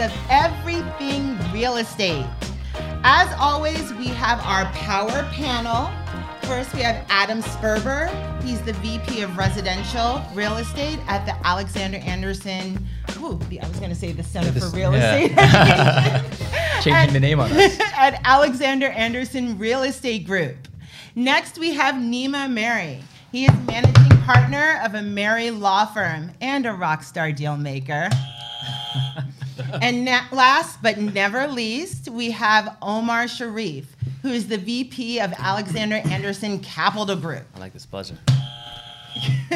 of everything real estate. As always, we have our power panel. First, we have Adam Sperber. He's the VP of Residential Real Estate at the Alexander Anderson. Ooh, I was going to say the Center for Real yeah. Estate Changing And- the name on us. at Alexander Anderson Real Estate Group. Next, we have Nima Ameri. He is managing partner of Ameri law firm and a rock star deal maker. and na- last but never least, we have Omar Sharif, who is the VP of Alexander Anderson Capital Group. I like this buzzer.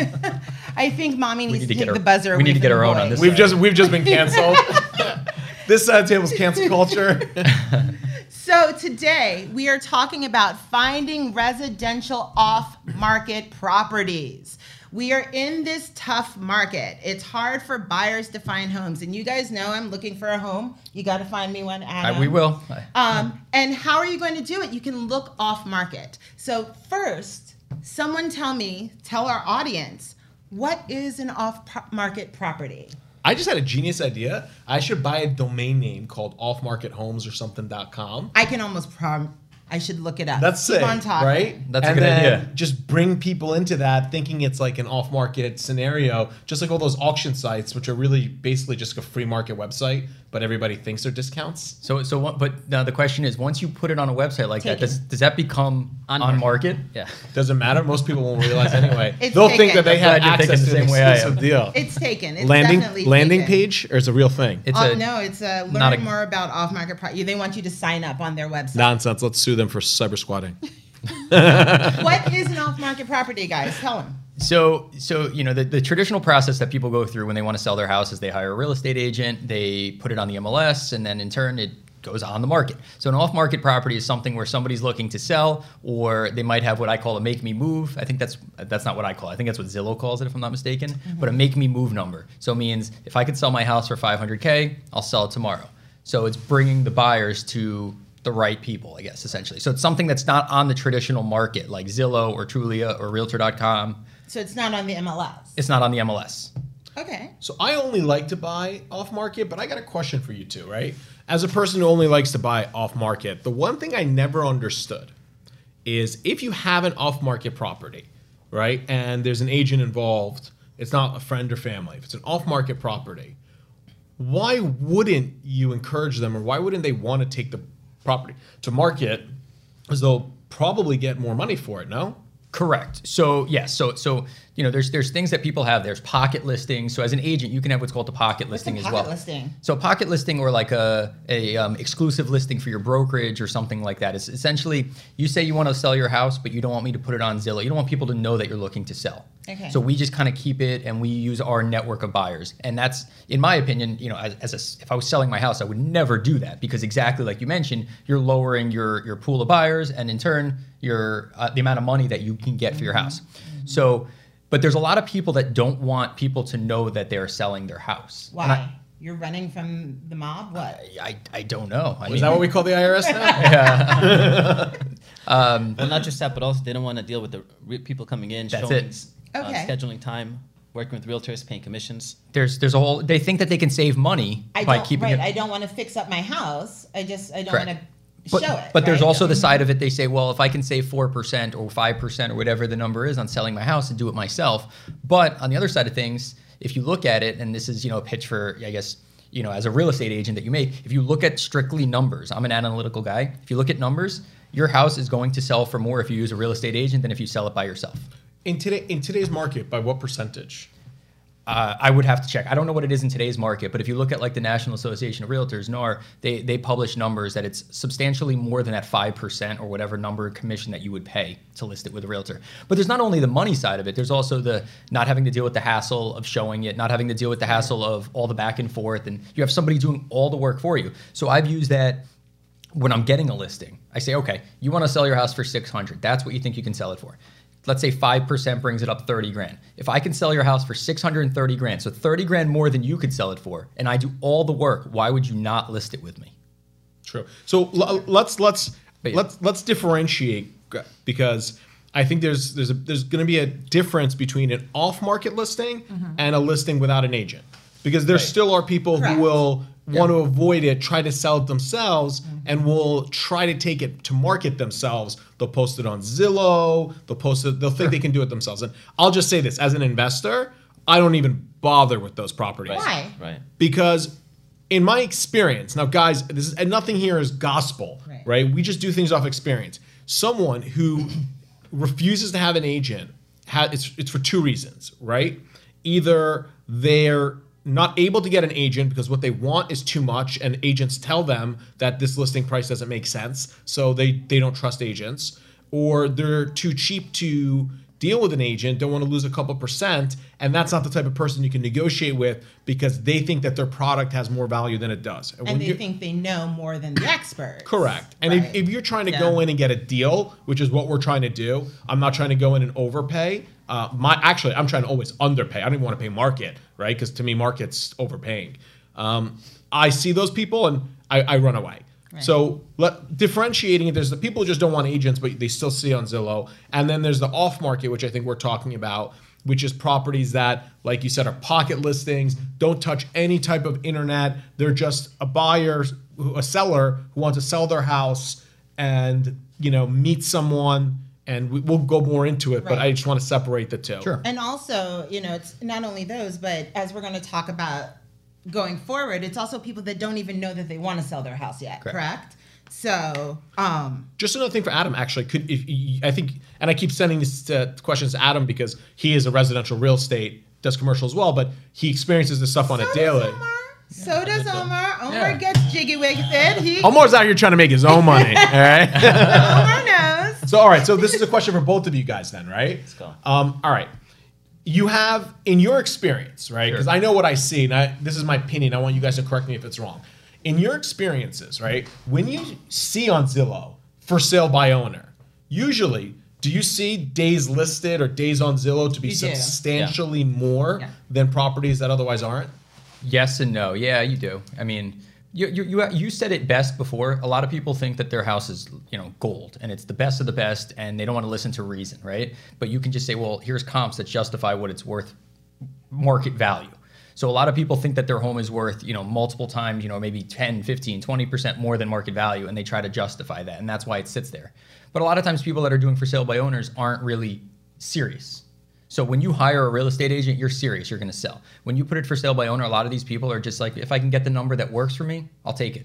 I think mommy needs need to, to take get our- the buzzer. we away need to get the our own boy. on this We've just we've just been canceled. this side table's cancel culture. So today we are talking about finding residential off-market properties. We are in this tough market. It's hard for buyers to find homes, and you guys know I'm looking for a home. You got to find me one. Adam. Uh, we will. Um, and how are you going to do it? You can look off market. So first, someone tell me, tell our audience, what is an off market property? I just had a genius idea. I should buy a domain name called offmarkethomes or something.com. I can almost prom. I should look it up. That's Keep sick, on talking. right? That's a good then idea. Just bring people into that, thinking it's like an off-market scenario, just like all those auction sites, which are really basically just a free market website, but everybody thinks they're discounts. So, so what, but now the question is, once you put it on a website like that, does, does that become on, On market? Yeah. Doesn't matter. Most people won't realize anyway. It's They'll think that they I'm have access to the an same way I am. deal. It's taken. It's landing definitely landing taken. page or it's a real thing? It's Uh, a no, it's uh, not learn a- more about off-market property. They want you to sign up on their website. Nonsense. Let's sue them for cyber squatting. What is an off-market property, guys? Tell them. So, so you know, the, the traditional process that people go through when they want to sell their house is they hire a real estate agent, they put it on the MLS, and then in turn it goes on the market. So, an off-market property is something where somebody's looking to sell, or they might have what I call a make me move. I think that's that's not what I call. it. I think that's what Zillow calls it, if I'm not mistaken. Mm-hmm. But a make me move number. So it means if I could sell my house for 500k, I'll sell it tomorrow. So it's bringing the buyers to the right people, I guess, essentially. So it's something that's not on the traditional market like Zillow or Trulia or Realtor.com. So it's not on the MLS. It's not on the MLS. Okay. So I only like to buy off market, but I got a question for you too, right? As a person who only likes to buy off market, the one thing I never understood is if you have an off market property, right, and there's an agent involved, it's not a friend or family. If it's an off market property, why wouldn't you encourage them or why wouldn't they want to take the property to market as they'll probably get more money for it, no? Correct. So yes. So so you know, there's there's things that people have. There's pocket listings. So as an agent, you can have what's called a pocket What's a listing as well. listing? So a pocket listing or like a a um, exclusive listing for your brokerage or something like that. It's essentially you say you want to sell your house, but you don't want me to put it on Zillow. You don't want people to know that you're looking to sell. Okay. So we just kind of keep it and we use our network of buyers. And that's, in my opinion, you know, as, as a if I was selling my house, I would never do that because exactly like you mentioned, you're lowering your your pool of buyers and in turn your uh, the amount of money that you can get for your house. So, but there's a lot of people that don't want people to know that they're selling their house. Why? You're running from the mob? What? I, I don't know. I Is mean, that what we call the IRS now? Well, not just that, but also they don't want to deal with the re- people coming in, That's showing, it. uh, Okay. scheduling time, working with realtors, paying commissions. there's there's a whole. They think that they can save money I by keeping right. it. I don't want to fix up my house. I just. I don't Correct. want to But, show it. but there's also the mm-hmm. side of it. They say, well, if I can save four percent or five percent or whatever the number is on selling my house and do it myself. But on the other side of things, if you look at it, and this is you know a pitch for I guess you know as a real estate agent that you make, if you look at strictly numbers, I'm an analytical guy. If you look at numbers, your house is going to sell for more if you use a real estate agent than if you sell it by yourself. In today in today's market, by what percentage? Uh, I would have to check. I don't know what it is in today's market, but if you look at like the National Association of Realtors, NAR, they they publish numbers that it's substantially more than that five percent or whatever number commission that you would pay to list it with a realtor. But there's not only the money side of it. There's also the not having to deal with the hassle of showing it, not having to deal with the hassle of all the back and forth, and you have somebody doing all the work for you. So I've used that when I'm getting a listing, I say, okay, you want to sell your house for 600. That's what you think you can sell it for. Let's say 5% brings it up 30 grand. If I can sell your house for 630 grand, so 30 grand more than you could sell it for, and I do all the work, why would you not list it with me? True. So l- let's let's yeah. let's let's differentiate because I think there's there's a, there's going to be a difference between an off-market listing Mm-hmm. and a listing without an agent. because there Right. still are people Correct. who will want to avoid it, try to sell it themselves, and will try to take it to market themselves. They'll post it on Zillow. They'll post it. They'll think they can do it themselves. And I'll just say this: as an investor, I don't even bother with those properties Why? Right. because in my experience now guys this is and nothing here is gospel Right. right, we just do things off experience someone who refuses to have an agent ha- it's, it's for two reasons right either they're not able to get an agent because what they want is too much and agents tell them that this listing price doesn't make sense so they they don't trust agents. Or they're too cheap to deal with an agent, don't want to lose a couple percent, and that's not the type of person you can negotiate with because they think that their product has more value than it does. when And they think they know more than the expert. Correct. And Right. if, if you're trying to Yeah. go in and get a deal, which is what we're trying to do, I'm not trying to go in and overpay. Uh, my actually, I'm trying to always underpay. I don't even want to pay market, right? Because to me, market's overpaying. Um, I see those people and I, I run away. So let, differentiating it, there's the people who just don't want agents, but they still see on Zillow, and then there's the off market, which I think we're talking about, which is properties that, like you said, are pocket listings, don't touch any type of internet. They're just a buyer, a seller who wants to sell their house and you know meet someone, and we, we'll go more into it. But I just want to separate the two. Sure. And also, you know, it's not only those, but as we're going to talk about going forward, it's also people that don't even know that they want to sell their house yet, correct? Correct. So, um, Just another thing for Adam, actually, could if I think, and I keep sending these uh, questions to Adam because he is a residential real estate, does commercial as well, but he experiences this stuff on so a daily. Omar. So does Omar. Omar Yeah. gets jiggy with it. He Omar's out here trying to make his own money. all right. Omar knows. so, all right. So this is a question for both of you guys, then, right? Let's go. Um, all right. You have, in your experience, right? Sure. Because I know what I see, and I, this is my opinion. I want you guys to correct me if it's wrong. In your experiences, right? When you see on Zillow for sale by owner, usually, do you see days listed or days on Zillow to be You do. substantially more Yeah. than properties that otherwise aren't? Yes and no. Yeah, you do. I mean, you, you you you said it best before. A lot of people think that their house is you know gold and it's the best of the best, and they don't want to listen to reason, right? But you can just say, well, here's comps that justify what it's worth, market value. So a lot of people think that their home is worth, you know, multiple times, you know, maybe 10, 15, 20% more than market value and they try to justify that and that's why it sits there. But a lot of times people that are doing for sale by owners aren't really serious. So when you hire a real estate agent, you're serious, you're going to sell. When you put it for sale by owner, a lot of these people are just like if I can get the number that works for me, I'll take it.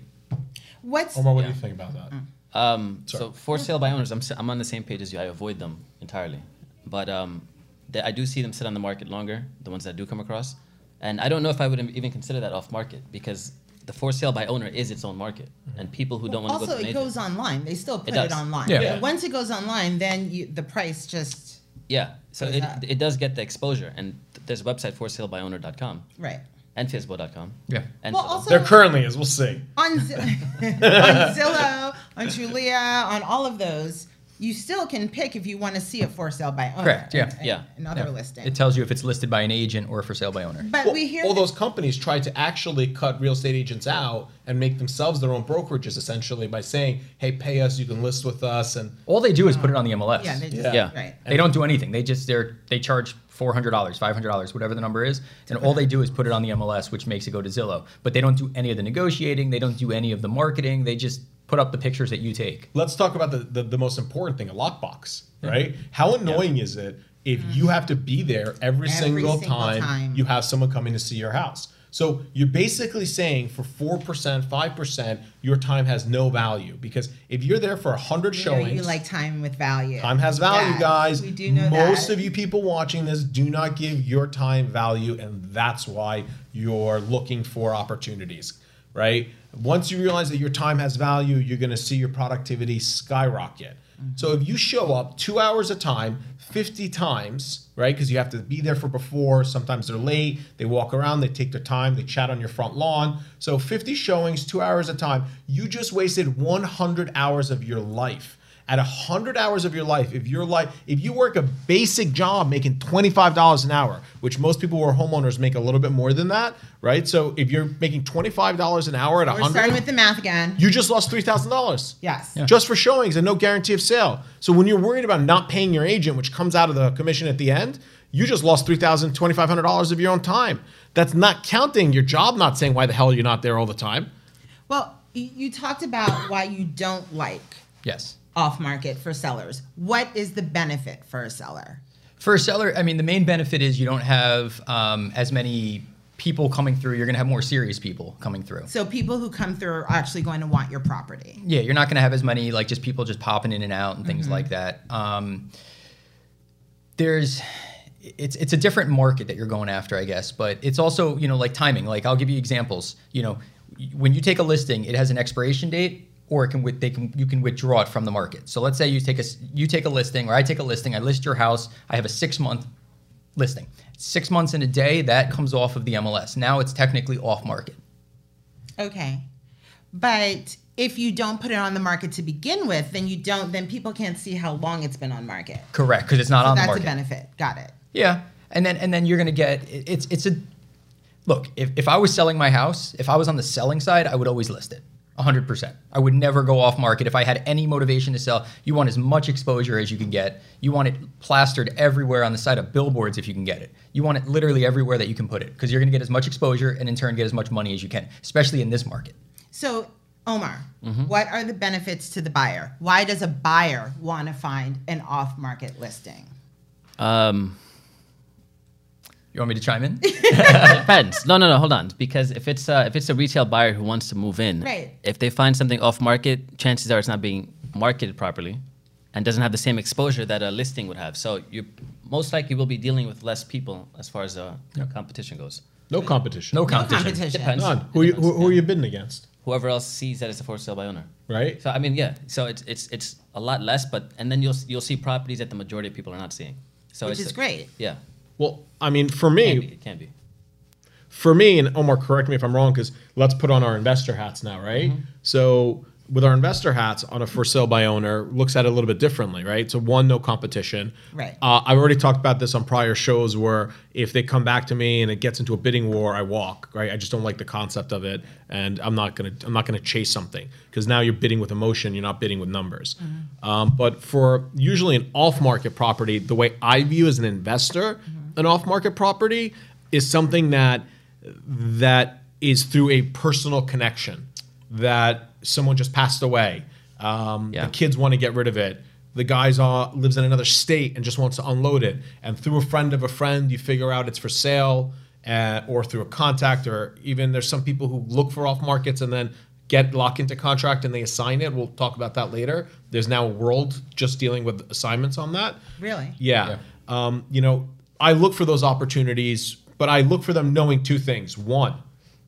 What's Omar, what do you think about that? Um, so for sale by owners, I'm, s- I'm on the same page as you. I avoid them entirely, but um, they, I do see them sit on the market longer. The ones that I do come across, and I don't know if I would even consider that off market because the for sale by owner is its own market, and people who don't want to go also to an it agent. goes online. They still put it, does. online. Yeah. But Yeah. Once it goes online, then you, the price just yeah, so Goes it, up. it does get the exposure, and th- there's a website for salebyowner.com right. and Fizbo.com. Yeah. And Well, Zillow. also- There currently is. We'll see. on, Z- on Zillow, on Trulia, on all of those, you still can pick if you want to see a for sale by owner. Correct, yeah. and- Yeah. and other Yeah. listing. It tells you if it's listed by an agent or for sale by owner. but Well, we hear all those companies try to actually cut real estate agents out and make themselves their own brokerages essentially by saying, "Hey, pay us. You can list with us." And All they do is put it on the MLS. yeah, they just, Yeah. Yeah. right. They don't do anything. They just they're they charge four hundred dollars, five hundred dollars, whatever the number is, and all they do is put it on the MLS, which makes it go to Zillow. But they don't do any of the negotiating. They don't do any of the marketing. They just put up the pictures that you take. let's talk about the the, the most important thing: a lockbox. Right? How annoying is it if you mm-hmm. have to be there every, Every single, single time, time. you have someone coming to see your house? So you're basically saying for four percent, five percent, your time has no value because if you're there for hundred You know, showings, you like time with value. Time has value, Yes, guys. We do know Most that. of you people watching this do not give your time value, and that's why you're looking for opportunities, right? Once you realize that your time has value, you're going to see your productivity skyrocket. So if you show up two hours a time, 50 times, right? Because you have to be there for before. Sometimes they're late. They walk around, they take their time, they chat on your front lawn. So 50 showings, two hours a time. You just wasted 100 hours of your life at 100 hours of your life if you're like if you work a basic job making $25 an hour which most people who are homeowners make a little bit more than that right so if you're making $25 an hour at We're starting with the math again. you just lost $3000 yes. just for showings and no guarantee of sale so when you're worried about not paying your agent which comes out of the commission at the end you just lost $3,000, $2,500 of your own time. That's not counting your job not saying why the hell you're not there all the time. Well, you talked about why you don't like Yes. Off market for sellers. What is the benefit for a seller? For a seller, I mean, the main benefit is you don't have um, as many people coming through. You're going to have more serious people coming through. So people who come through are actually going to want your property. Yeah, you're not going to have as many like just people just popping in and out and things like that. Um, there's it's it's a different market that you're going after, I guess, but it's also you know like timing. Like I'll give you examples. You know, when you take a listing, it has an expiration date, or it can they can you can withdraw it from the market. So let's say you take a you take a listing, or I take a listing, I list your house, I have a six month listing. Six months in a day, that comes off of the MLS. Now it's technically off market. Okay. But if you don't put it on the market to begin with, then you don't then people can't see how long it's been on market. Correct, because it's not So on the market. that's a benefit. Got it. Yeah, and then and then you're gonna get it's it's a look. If if I was selling my house, if I was on the selling side, I would always list it. 100%. I would never go off market if I had any motivation to sell. You want as much exposure as you can get. You want it plastered everywhere on the side of billboards if you can get it. You want it literally everywhere that you can put it because you're going to get as much exposure and in turn get as much money as you can, especially in this market. So, Omar, Mm-hmm. what are the benefits to the buyer? Why does a buyer want to find an off market listing? Um, You want me to chime in? depends. No, no, no. Hold on. Because if it's uh, if it's a retail buyer who wants to move in, Right. If they find something off market, chances are it's not being marketed properly, and doesn't have the same exposure that a listing would have. So you most likely will be dealing with less people as far as uh, competition goes. No competition. No No competition. competition. Depends. None. Who, you, who, who are you bidding against? Whoever else sees that it's a for sale by owner. Right? So I mean, yeah. So it's it's it's a lot less, but and then you'll you'll see properties that the majority of people are not seeing. So Which it's is great. Yeah, Well, I mean, for can be, me, it can be. for me, and Omar, correct me if I'm wrong, because let's put on our investor hats now, right? So with our investor hats on a for sale by owner, looks at it a little bit differently, right? So one, no competition. Right. Uh, I've already talked about this on prior shows where if they come back to me and it gets into a bidding war, I walk, right? I just don't like the concept of it, and I'm not gonna I'm not gonna chase something because now you're bidding with emotion, you're not bidding with numbers. Um, but for usually an off market property, the way I view as an investor, an off market property is something that that is through a personal connection that someone just passed away. Um, Yeah. The kids want to get rid of it. The guy's uh, lives in another state and just wants to unload it. And through a friend of a friend, you figure out it's for sale, uh, or through a contact, or even there's some people who look for off markets and then get lock into contract and they assign it. We'll talk about that later. There's now a world just dealing with assignments on that. Really? Yeah. Um, you know, I look for those opportunities, but I look for them knowing two things. One,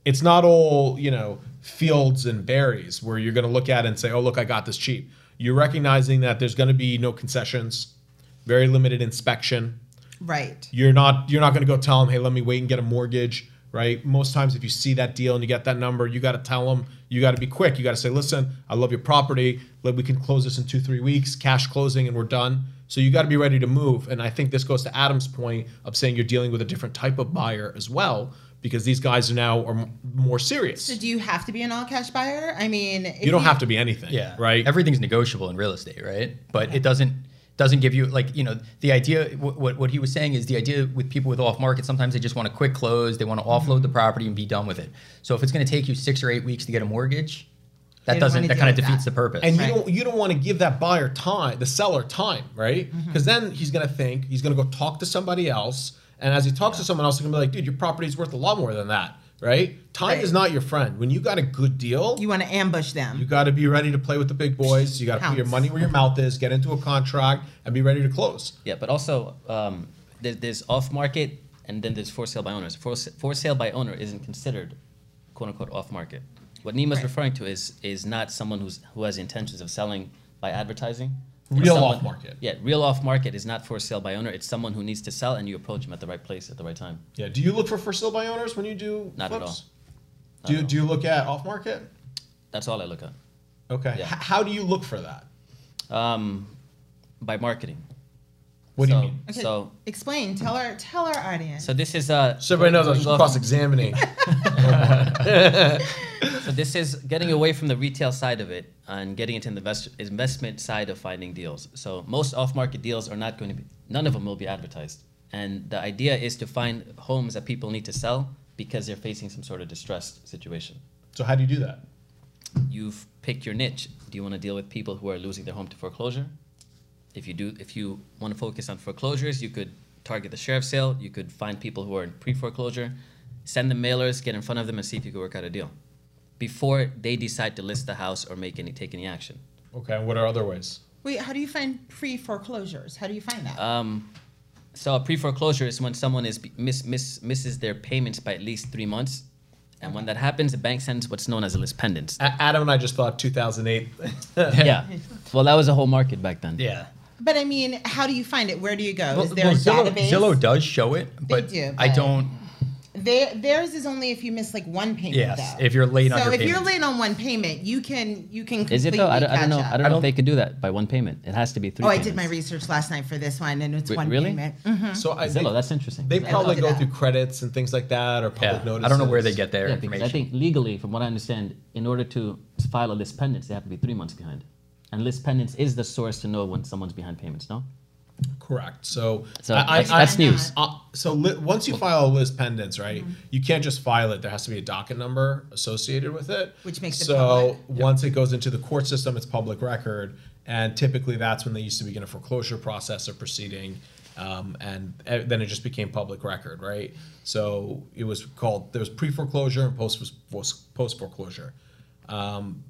it's not all, you know, fields and berries where you're going to look at it and say, oh, look, I got this cheap. You're recognizing that there's going to be no concessions, very limited inspection. Right. You're not you're not going to go tell them, hey, let me wait and get a mortgage, right? Most times, if you see that deal and you get that number, you got to tell them. You got to be quick. You got to say, listen, I love your property. Let we can close this in two three weeks, cash closing, and we're done. So you got to be ready to move. And I think this goes to Adam's point of saying you're dealing with a different type of buyer as well, because these guys are now are more serious. So do you have to be an all cash buyer? I mean, if you don't have to be anything, Yeah. right? Everything's negotiable in real estate, right? But it doesn't doesn't give you like you know the idea. What what, what he was saying is the idea with people with off market. Sometimes they just want a quick close. They want to offload mm-hmm. the property and be done with it. So if it's going to take you six or eight weeks to get a mortgage, They that doesn't that kind of defeats that. the purpose. And Right. you don't you don't want to give that buyer time, the seller time, right? Mm-hmm. Because then he's gonna think he's gonna go talk to somebody else, and as he talks to someone else, he's gonna be like, "Dude, your property's worth a lot more than that." Right? Time Right. is not your friend. When you got a good deal, you want to ambush them. you got to be ready to play with the big boys. You got to put your money where your mouth is, get into a contract, and be ready to close. Yeah, but also um, there, there's off market and then there's for sale by owners. For, for sale by owner isn't considered quote unquote off market. What Nima's Right. referring to is is not someone who's who has intentions of selling by advertising. Real someone- off market. Yeah, real off market is not for sale by owner. It's someone who needs to sell and you approach them at the right place at the right time. Yeah. Do you look for for sale by owners when you do Not at flips? all. Do you, at do you look at off market? That's all I look at. Okay. Yeah. H- how do you look for that? Um, by marketing. What do you mean? Okay, So explain. Tell our tell our audience. so this is uh So everybody knows I was cross examining. So this is getting away from the retail side of it and getting into the invest- investment side of finding deals. So most off-market deals are not going to be, none of them will be advertised. And the idea is to find homes that people need to sell because they're facing some sort of distressed situation. So how do you do that? You've picked your niche. Do you want to deal with people who are losing their home to foreclosure? If you do, if you want to focus on foreclosures, you could target the sheriff's sale. You could find people who are in pre-foreclosure, send them mailers, get in front of them, and see if you could work out a deal before they decide to list the house or make any take any action. Okay, and what are other ways? Wait, how do you find pre foreclosures? How do you find that? Um, so a pre-foreclosure is when someone is miss, miss, misses their payments by at least three months, and when that happens, the bank sends what's known as a lis pendens. A- Adam and I just thought 2008. yeah. Well, that was a whole market back then. Yeah. But I mean, how do you find it? Where do you go? Well, Is there well, a Zillow, database? Zillow does show it, but do, I don't. They, theirs is only if you miss like one payment. Yes, though. if you're late on so your if you're late on one payment, you can you can. Is it though? I don't, I don't know. completely catch I don't know if they could do that by one payment. It has to be three. Oh, I did my research last night for this one, and it's Re- one really? payment. Mhm. So I, Zillow, they, that's interesting. they probably go through credits and things like that, or public Yeah, notices. I don't know where they get their yeah, information. I think legally, from what I understand, in order to file a lis pendens, they have to be three months behind. And lis pendens is the source to know when someone's behind payments. No. Correct. So, So I- I- that's, that's I- news. Uh, so li- once you file a lis pendens, right, you can't just file it. There has to be a docket number associated with it, Which makes it so public. once it goes into the court system, it's public record, and typically that's when they used to begin a foreclosure process or proceeding, um, and uh, then it just became public record, right? So it was called there was pre foreclosure and post post foreclosure. Um,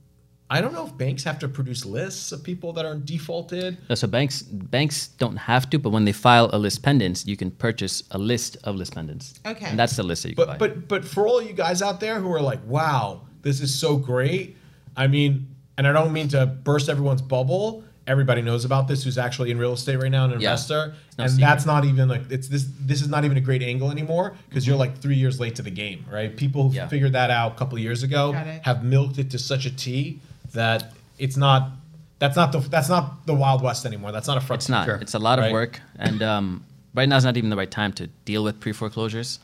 I don't know if banks have to produce lists of people that are defaulted. No, so banks banks don't have to, but when they file a lis pendens, you can purchase a list of lis pendens. Okay. And that's the list that you can buy. But but but for all you guys out there who are like, wow, this is so great. I mean, and I don't mean to burst everyone's bubble. Everybody knows about this who's actually in real estate right now, and an Yeah. investor. no and secret. that's not even like it's this this is not even a great angle anymore because you're mm-hmm. like three years late to the game, right? People who Yeah. figured that out a couple of years ago have milked it to such a T that it's not that's not the that's not the Wild West anymore. That's not a front It's not. Sure. It's a lot of Right. work, and um, right now is not even the right time to deal with pre foreclosures.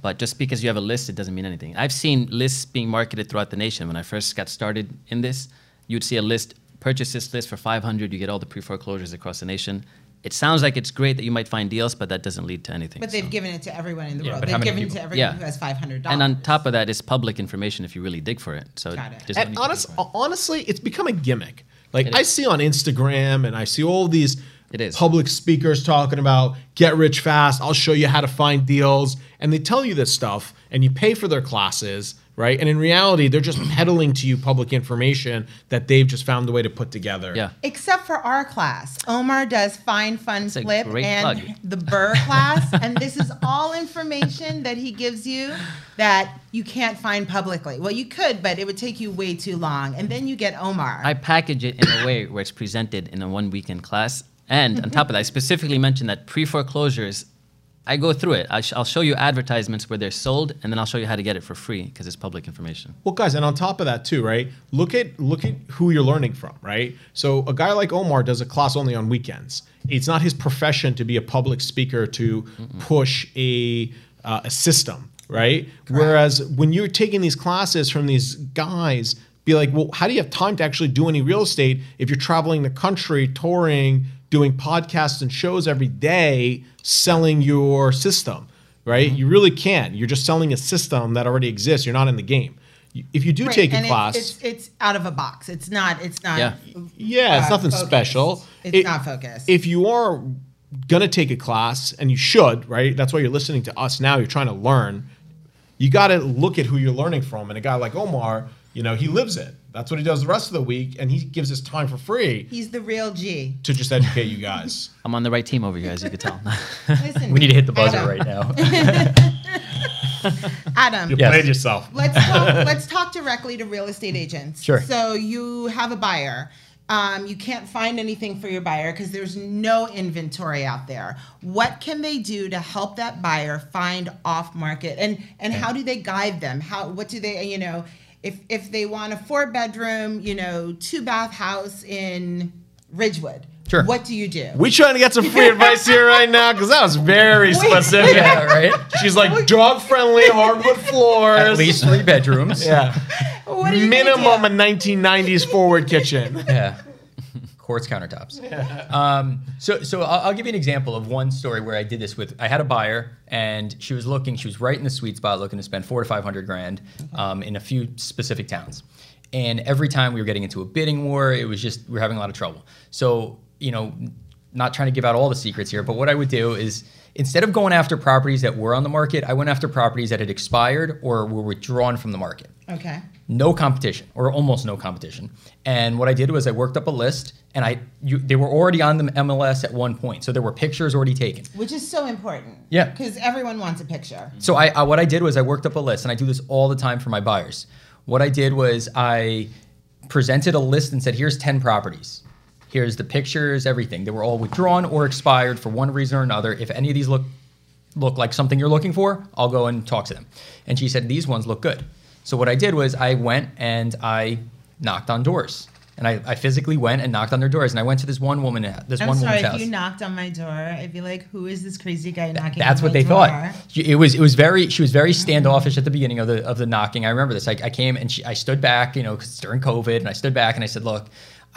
But just because you have a list, it doesn't mean anything. I've seen lists being marketed throughout the nation. When I first got started in this, you'd see a list, purchase this list for 500, you get all the pre foreclosures across the nation. It sounds like it's great that you might find deals, but that doesn't lead to anything. But they've so. given it to everyone in the Yeah, world. They've given it to everyone Yeah. who has five hundred dollars. and on top of that, it's public information if you really dig for it. So Got it. there's no need And honest, it. honestly, it's become a gimmick. Like I see on Instagram and I see all these It is. public speakers talking about get rich fast. I'll show you how to find deals, and they tell you this stuff, and you pay for their classes, right? And in reality, they're just peddling to you public information that they've just found a way to put together. yeah. Except for our class. Omar does fine, Fun That's Flip and plug. the BRRRR class. and this is all information that he gives you that you can't find publicly. Well, you could, but it would take you way too long. And then you get Omar. I package it in a way where it's presented in a one weekend class. And on top of that, I specifically mentioned that pre foreclosures, I go through it. I sh- I'll show you advertisements where they're sold, and then I'll show you how to get it for free because it's public information. Well, guys, and on top of that too, right? Look at look at who you're learning from, right? So a guy like Omar does a class only on weekends. It's not his profession to be a public speaker to push a uh, a system, right? Whereas when you're taking these classes from these guys, be like, well, how do you have time to actually do any real estate if you're traveling the country, touring, doing podcasts and shows every day, selling your system? right? You really can't. You're just selling a system that already exists. You're not in the game. If you do Right, take a and it's- class, It's, it's out of a box. It's not. It's not. Yeah. yeah, it's uh, nothing focused. special. It's It- not focused. If you are gonna take a class, and you should, right? That's why you're listening to us now. You're trying to learn. You got to look at who you're learning from. And a guy like Omar, you know, he lives it. That's what he does the rest of the week, and he gives his time for free He's the real G. to just educate you guys. I'm on the right team over here, as you can tell. Listen, we need to hit the buzzer Adam, right now. Adam, You Yes. played yourself. let's talk, let's talk directly to real estate agents. Sure. So you have a buyer. Um, you can't find anything for your buyer because there's no inventory out there. What can they do to help that buyer find off market and and how do they guide them? How what do they you know if if they want a four bedroom you know two bath house in Ridgewood? Sure. What do you do? We trying to get some free advice here right now because that was very specific. yeah, right. She's like dog friendly hardwood floors. At least three bedrooms. Yeah. What are you Minimum do? a 1990s forward kitchen. Yeah. Quartz countertops. um, so, so I'll, I'll give you an example of one story where I did this with. I had a buyer, and she was looking. She was right in the sweet spot, looking to spend four to five hundred grand um, in a few specific towns. And every time we were getting into a bidding war, it was just we were having a lot of trouble. So, you know, not trying to give out all the secrets here, but what I would do is instead of going after properties that were on the market, I went after properties that had expired or were withdrawn from the market Okay. No competition or almost no competition. And what I did was I worked up a list, and I you, they were already on the MLS at one point, so there were pictures already taken. Which is so important. Yeah. Because everyone wants a picture. So I, I what I did was I worked up a list, and I do this all the time for my buyers. What I did was I presented a list and said, "Here's ten properties. Here's the pictures, everything. They were all withdrawn or expired for one reason or another. If any of these look look like something you're looking for, I'll go and talk to them." And she said, "These ones look good." So what I did was I went and I knocked on doors. And I, I physically went and knocked on their doors. And I went to this one woman, this I'm one sorry woman's if house. you knocked on my door. I'd be like, "Who is this crazy guy knocking?" That's on what my they door? thought. It was it was very she was very mm-hmm. standoffish at the beginning of the of the knocking. I remember this. I, I came and she, I stood back, you know, 'cause it's during COVID, and I stood back and I said, "Look,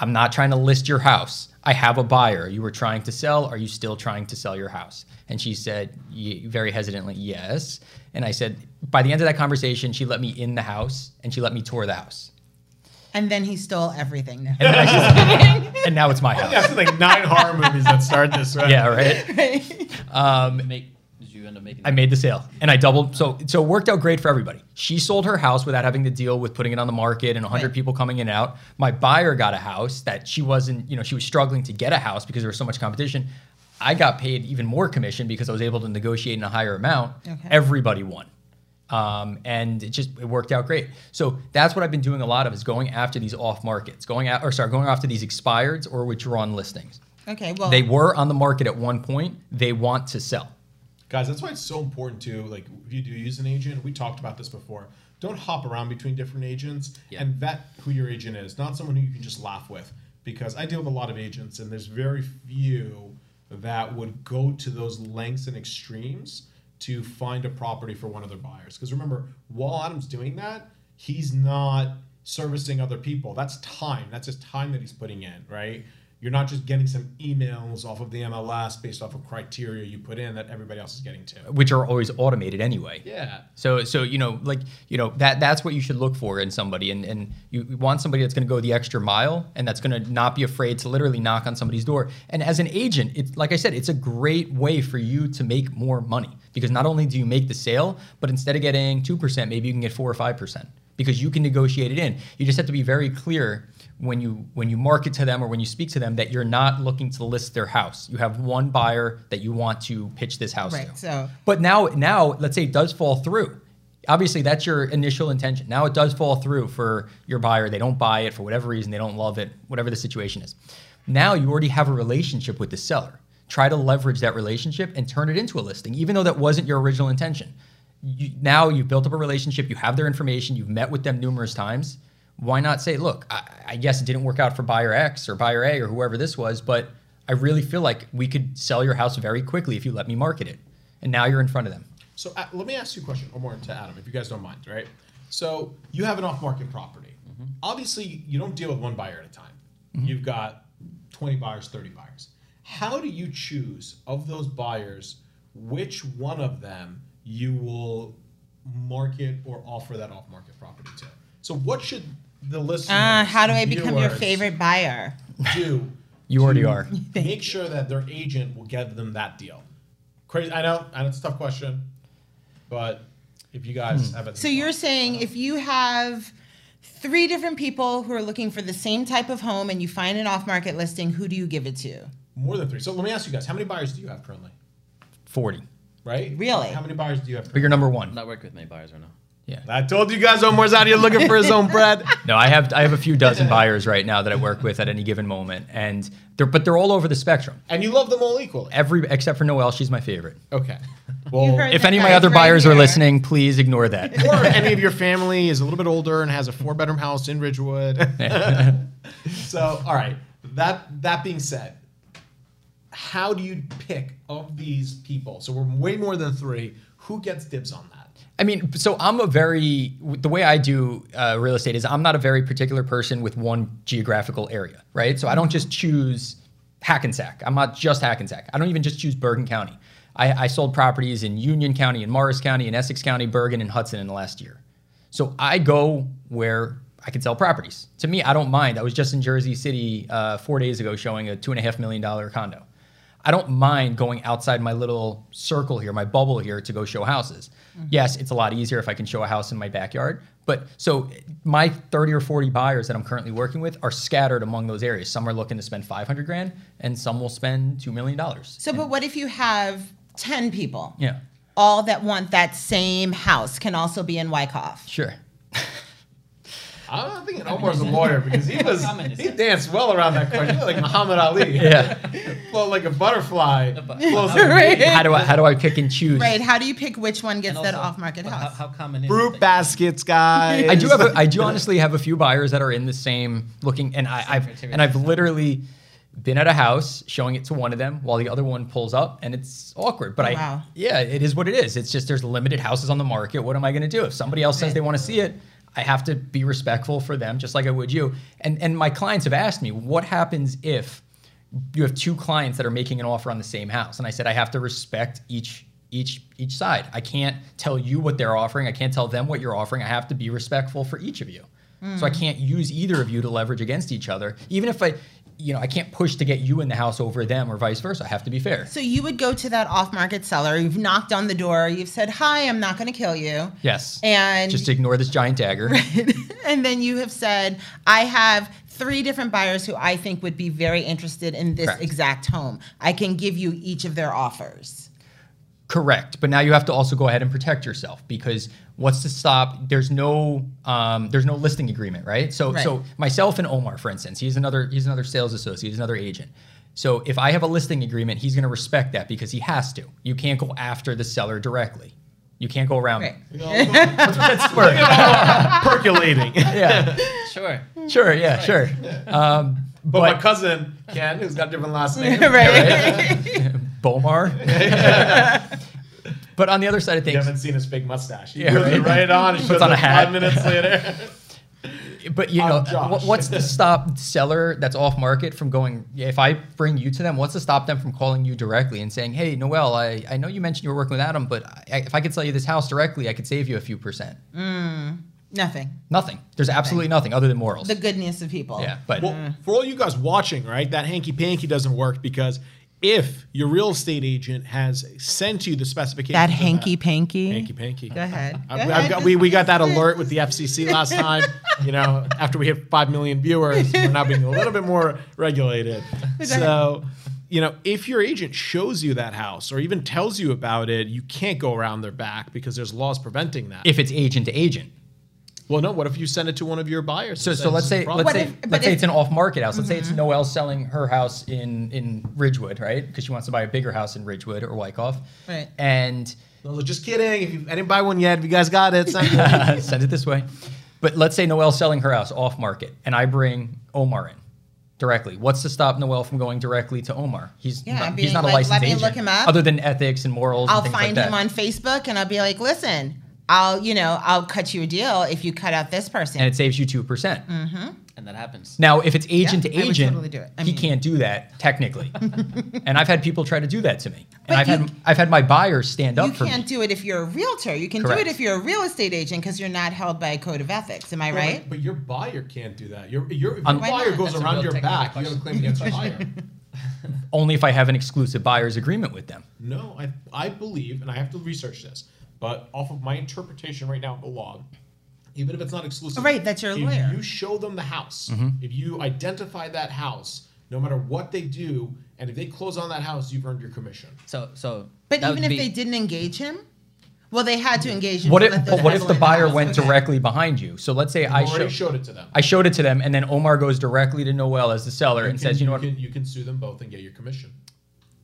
I'm not trying to list your house. I have a buyer. You were trying to sell. Are you still trying to sell your house?" And she said, very hesitantly, "Yes." And I said, by the end of that conversation, she let me in the house and she let me tour the house. And then he stole everything. Now. And, then I just- and now it's my house. That's like nine horror movies that start this, right? Yeah, right. Um, Make, did you end up making? I made the sale and I doubled. So so it worked out great for everybody. She sold her house without having to deal with putting it on the market and 100 Right. people coming in and out. My buyer got a house that she wasn't, you know, she was struggling to get a house because there was so much competition. I got paid even more commission because I was able to negotiate in a higher amount. Okay. Everybody won. Um, and it just it worked out great. So that's what I've been doing a lot of is going after these off markets, going out or sorry, going after these expireds or withdrawn listings. Okay. Well, They were on the market at one point. They want to sell. Guys, that's why it's so important to like if you do use an agent. We talked about this before. Don't hop around between different agents Yeah. and vet who your agent is. Not someone who you can just laugh with. Because I deal with a lot of agents, and there's very few that would go to those lengths and extremes to find a property for one of their buyers. Because remember, while Adam's doing that, he's not servicing other people. That's time. That's just time that he's putting in, right? You're not just getting some emails off of the MLS based off of criteria you put in that everybody else is getting too, which are always automated anyway. Yeah. So so you know like you know that that's what you should look for in somebody and and you want somebody that's going to go the extra mile and that's going to not be afraid to literally knock on somebody's door. And as an agent, it's like I said, it's a great way for you to make more money because not only do you make the sale, but instead of getting 2%, maybe you can get 4 or 5% because you can negotiate it in. You just have to be very clear when you when you market to them or when you speak to them that you're not looking to list their house. You have one buyer that you want to pitch this house Right, to. so- But now, now, let's say it does fall through. Obviously, that's your initial intention. Now it does fall through for your buyer. They don't buy it for whatever reason. They don't love it, whatever the situation is. Now you already have a relationship with the seller. Try to leverage that relationship and turn it into a listing, even though that wasn't your original intention. You, now you've built up a relationship. You have their information. You've met with them numerous times. Why not say, look, I, I guess it didn't work out for buyer X or buyer A or whoever this was, but I really feel like we could sell your house very quickly if you let me market it. And now you're in front of them. So uh, let me ask you a question, or more to Adam, if you guys don't mind, right? So you have an off-market property. Obviously, you don't deal with one buyer at a time. You've got 20 buyers, 30 buyers. How do you choose of those buyers which one of them you will market or offer that off-market property to? So what should the listeners? uh, how do I become your viewers favorite buyer? Do You already are. Make sure that their agent will get them that deal. Crazy. I know. I know it's a tough question, but if you guys have it, So you're saying if you have three different people who are looking for the same type of home and you find an off-market listing, who do you give it to? more than three. So let me ask you guys: How many buyers do you have currently? 40. Right? Really? How many buyers do you have? But Currently? you're number I'm one. not working with many buyers right now. Yeah. I told you guys, Omar's out here looking for his own bread. No, I have I have a few dozen buyers right now that I work with at any given moment, and they're but they're all over the spectrum. And you love them all equally. Every except for Noelle, she's my favorite. Okay. Well, If any of my guys, other right buyers are listening, please ignore that. or any of your family is a little bit older and has a four-bedroom house in Ridgewood. so, all right. That that being said, how do you pick of these people? So we're way more than three. Who gets dibs on that? I mean, so I'm a very the way I do uh, real estate is I'm not a very particular person with one geographical area, right? So I don't just choose Hackensack. I'm not just Hackensack. I don't even just choose Bergen County. I, I sold properties in Union County, in Morris County, in Essex County, Bergen, and Hudson in the last year. So I go where I can sell properties. To me, I don't mind. I was just in Jersey City uh, four days ago showing a two and a half million dollar condo. I don't mind going outside my little circle here, my bubble here, to go show houses. Mm-hmm. Yes, it's a lot easier if I can show a house in my backyard. But so my 30 or 40 buyers that I'm currently working with are scattered among those areas. Some are looking to spend 500 grand, and some will spend two million dollars. So, but what if you have 10 people? Yeah, All that want that same house can also be in Wyckoff. sure. I'm thinking Omar's a lawyer because he was he danced well around that question. He was like Muhammad Ali. Yeah. Float like a butterfly. bu- Flows Right. like how do I how do I pick and choose? Right. How do you pick which one gets And that off market how, house? how common is fruit baskets, guys. I do have a, I do honestly have a few buyers that are in the same looking and I, I've and I've literally been at a house showing it to one of them while the other one pulls up and it's awkward. But Oh, I wow. yeah, it is what it is. It's just there's limited houses on the market. What am I gonna do? If somebody else says they want to see it, I have to be respectful for them, just like I would you. And and my clients have asked me, what happens if you have two clients that are making an offer on the same house? And I said I have to respect each each each side. I can't tell you what they're offering. I can't tell them what you're offering. I have to be respectful for each of you. So I hmm. can't use either of you to leverage against each other. Even if I you know, I can't push to get you in the house over them or vice versa. I have to be fair. so you would go to that off market seller. You've knocked on the door. You've said, "Hi, I'm not going to kill you." Yes. And just ignore this giant dagger. and then you have said, I have three different buyers who I think would be very interested in this Correct. exact home. I can give you each of their offers. Correct, but now you have to also go ahead and protect yourself because what's to stop? There's no um, there's no listing agreement, right? So Right. so myself and Omar, for instance, he's another he's another sales associate, he's another agent. So if I have a listing agreement, he's going to respect that because he has to. You can't go after the seller directly. You can't go around. Right. That's where- percolating. yeah, Sure. sure, yeah, sure. Um, But, but, my cousin Ken, who's got a different last name, right. Bomar. But on the other side of things, you haven't seen his big mustache. He Yeah, puts it right. right on. He Puts shows on a up hat. Five minutes later. but you know what's to stop seller that's off market from going if i bring you to them what's to stop them from calling you directly and saying hey noelle i, I know you mentioned you were working with adam but I, if i could sell you this house directly i could save you a few percent mm, Nothing. nothing there's absolutely nothing other than morals The goodness of people. yeah but Well, for all you guys watching, right, that hanky panky doesn't work because if your real estate agent has sent you the specifications, That of hanky panky. hanky panky. Go ahead. I've, Go I've ahead. got, we, we got that alert with the FCC last time. You know, after we hit five million viewers, we're now being a little bit more regulated. So, you know, if your agent shows you that house or even tells you about it, you can't go around their back because there's laws preventing that. if it's agent to agent well, no. What if you send it to one of your buyers? so so let's say let's say if- let's say if- it's an off market house let's say it's mm-hmm. noelle selling her house in in ridgewood right because she wants to buy a bigger house in ridgewood or wyckoff Right. and No, just kidding. If you, I didn't buy one yet, if you guys got it, send it. send it this way. But let's say Noelle's selling her house off market, and I bring Omar in directly. What's to stop Noelle from going directly to Omar? He's Yeah, not, being he's not like, a licensed "Let me agent, look him up." other than ethics and morals. I'll and things find like him on Facebook and I'll be like, listen, I'll, you know, I'll cut you a deal if you cut out this person. and it saves you two percent. Mm-hmm. And that happens. Now, if it's agent Yeah, to I agent, totally do it. I he mean- can't do that technically. and I've had people try to do that to me, But and I've you- had I've had my buyers stand up you can't me. do it if you're a realtor. You can do it if you're a real estate agent because you're not held by a code of ethics. Am I right? But your buyer can't do that. Your, your, um, your Why buyer not? goes That's around your technical back, you have a claim against your buyer. Only if I have an exclusive buyer's agreement with them. No, I, I believe, and I have to research this, but off of my interpretation right now of the law, even if it's not exclusive, Right, that's your if lawyer. you show them the house, Mm-hmm. if you identify that house, no matter what they do, and if they close on that house, you've earned your commission. So so. But even if be- they didn't engage him, well, they had to engage him. What if but what if the buyer house. went Okay. directly behind you? So let's say You I already show, showed it to them. I showed it to them, and then Omar goes directly to Noelle as the seller and can- says, "You know what? Can, you can sue them both and get your commission.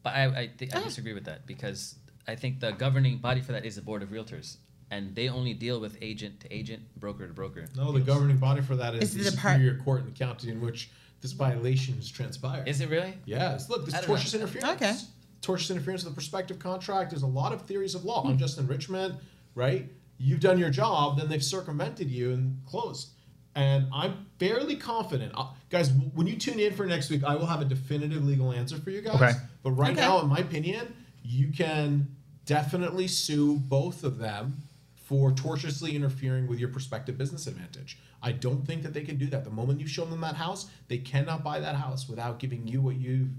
But I I, thi- I disagree with that because I think the governing body for that is the board of realtors, and they only deal with agent to agent, broker to broker. No, the governing body for that is, Is the the part- Superior Court in the county in which this violation has transpired. Is it really? Yes, look, this I don't know. tortious interference. Okay. Tortious interference with the prospective contract. There's a lot of theories of law, Hmm. unjust enrichment, right? you've done your job, then they've circumvented you and closed. And I'm fairly confident, uh, guys. When you tune in for next week, I will have a definitive legal answer for you guys. Okay. But right Okay. now, in my opinion, you can definitely sue both of them for tortiously interfering with your prospective business advantage. I don't think that they can do that. The moment you show them that house, they cannot buy that house without giving you what you've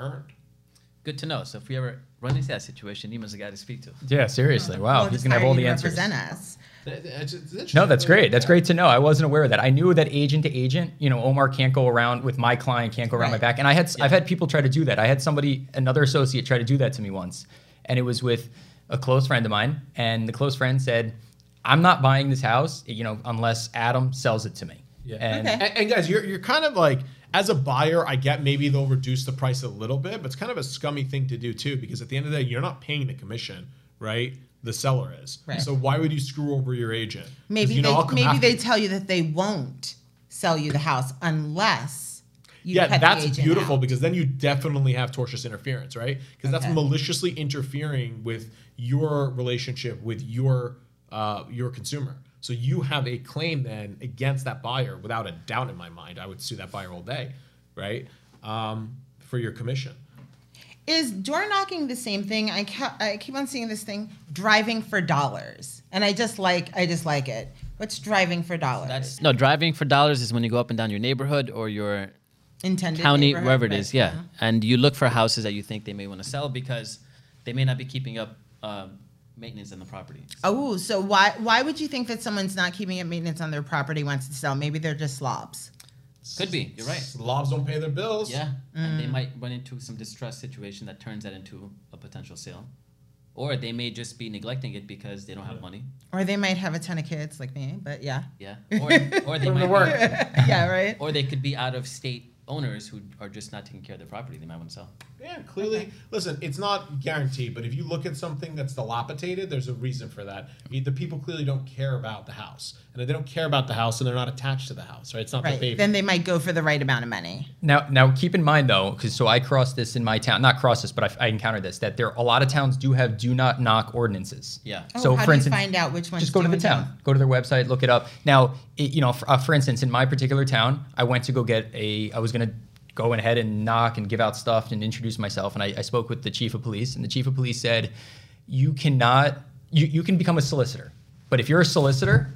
earned. Good to know. So if we ever run into that situation, Nima's the guy to speak to. Yeah, seriously. Wow, We'll he's gonna have all the answers. Represent us. It's- it's interesting. No, that's great. That's great to know. I wasn't aware of that. I knew that agent to agent, you know, Omar can't go around with my client, can't go around my back. And I had I've had people try to do that. I had somebody, another associate, try to do that to me once, and it was with a close friend of mine. And the close friend said, "I'm not buying this house, you know, unless Adam sells it to me." Yeah. And Okay. And, and guys, you're you're kind of like as a buyer, I get maybe they'll reduce the price a little bit, but it's kind of a scummy thing to do too because at the end of the day, you're not paying the commission, right? The seller is. Right. So why would you screw over your agent? Maybe you know, they maybe they you. tell you that they won't sell you the house unless you yeah, cut the that's agent beautiful out. because then you definitely have tortious interference, right? Because that's maliciously interfering with your relationship with your uh, your consumer. So you have a claim then against that buyer, without a doubt in my mind. I would sue that buyer all day, right? Um, for your commission. Is door knocking the same thing? I, ca- I keep on seeing this thing, driving for dollars, and I just like I just like it. What's driving for dollars? That's no driving for dollars is when you go up and down your neighborhood or your intended county, wherever it right. is, yeah. And you look for houses that you think they may want to sell because they may not be keeping up um, maintenance on the property. Oh, so why why would you think that someone's not keeping up maintenance on their property wants to sell? Maybe they're just slobs. Could be. You're right. Slobs don't pay their bills. Yeah, and Mm. they might run into some distress situation that turns that into a potential sale, or they may just be neglecting it because they don't have money. Or they might have a ton of kids like me, but yeah. Yeah, or, or they Put 'em to might, work. be- yeah, right? or they could be out of state owners who are just not taking care of their property. They might want to sell. Yeah, clearly. Listen, it's not guaranteed, but if you look at something that's dilapidated, there's a reason for that. I mean, the people clearly don't care about the house, and if they don't care about the house, and they're not attached to the house, right? It's not their Right. baby. Then they might go for the right amount of money. Now, now keep in mind though, because so I crossed this in my town, not crossed this, but I, I encountered this that there a lot of towns do have do not knock ordinances. Yeah. Oh, so how for do instance, you find out which ones just go to the town, don't? go to their website, look it up. Now, it, you know, for, uh, for instance, in my particular town, I went to go get a. I was gonna go ahead and knock and give out stuff and introduce myself, and I, I spoke with the chief of police, and the chief of police said, "You cannot. You you can become a solicitor, but if you're a solicitor."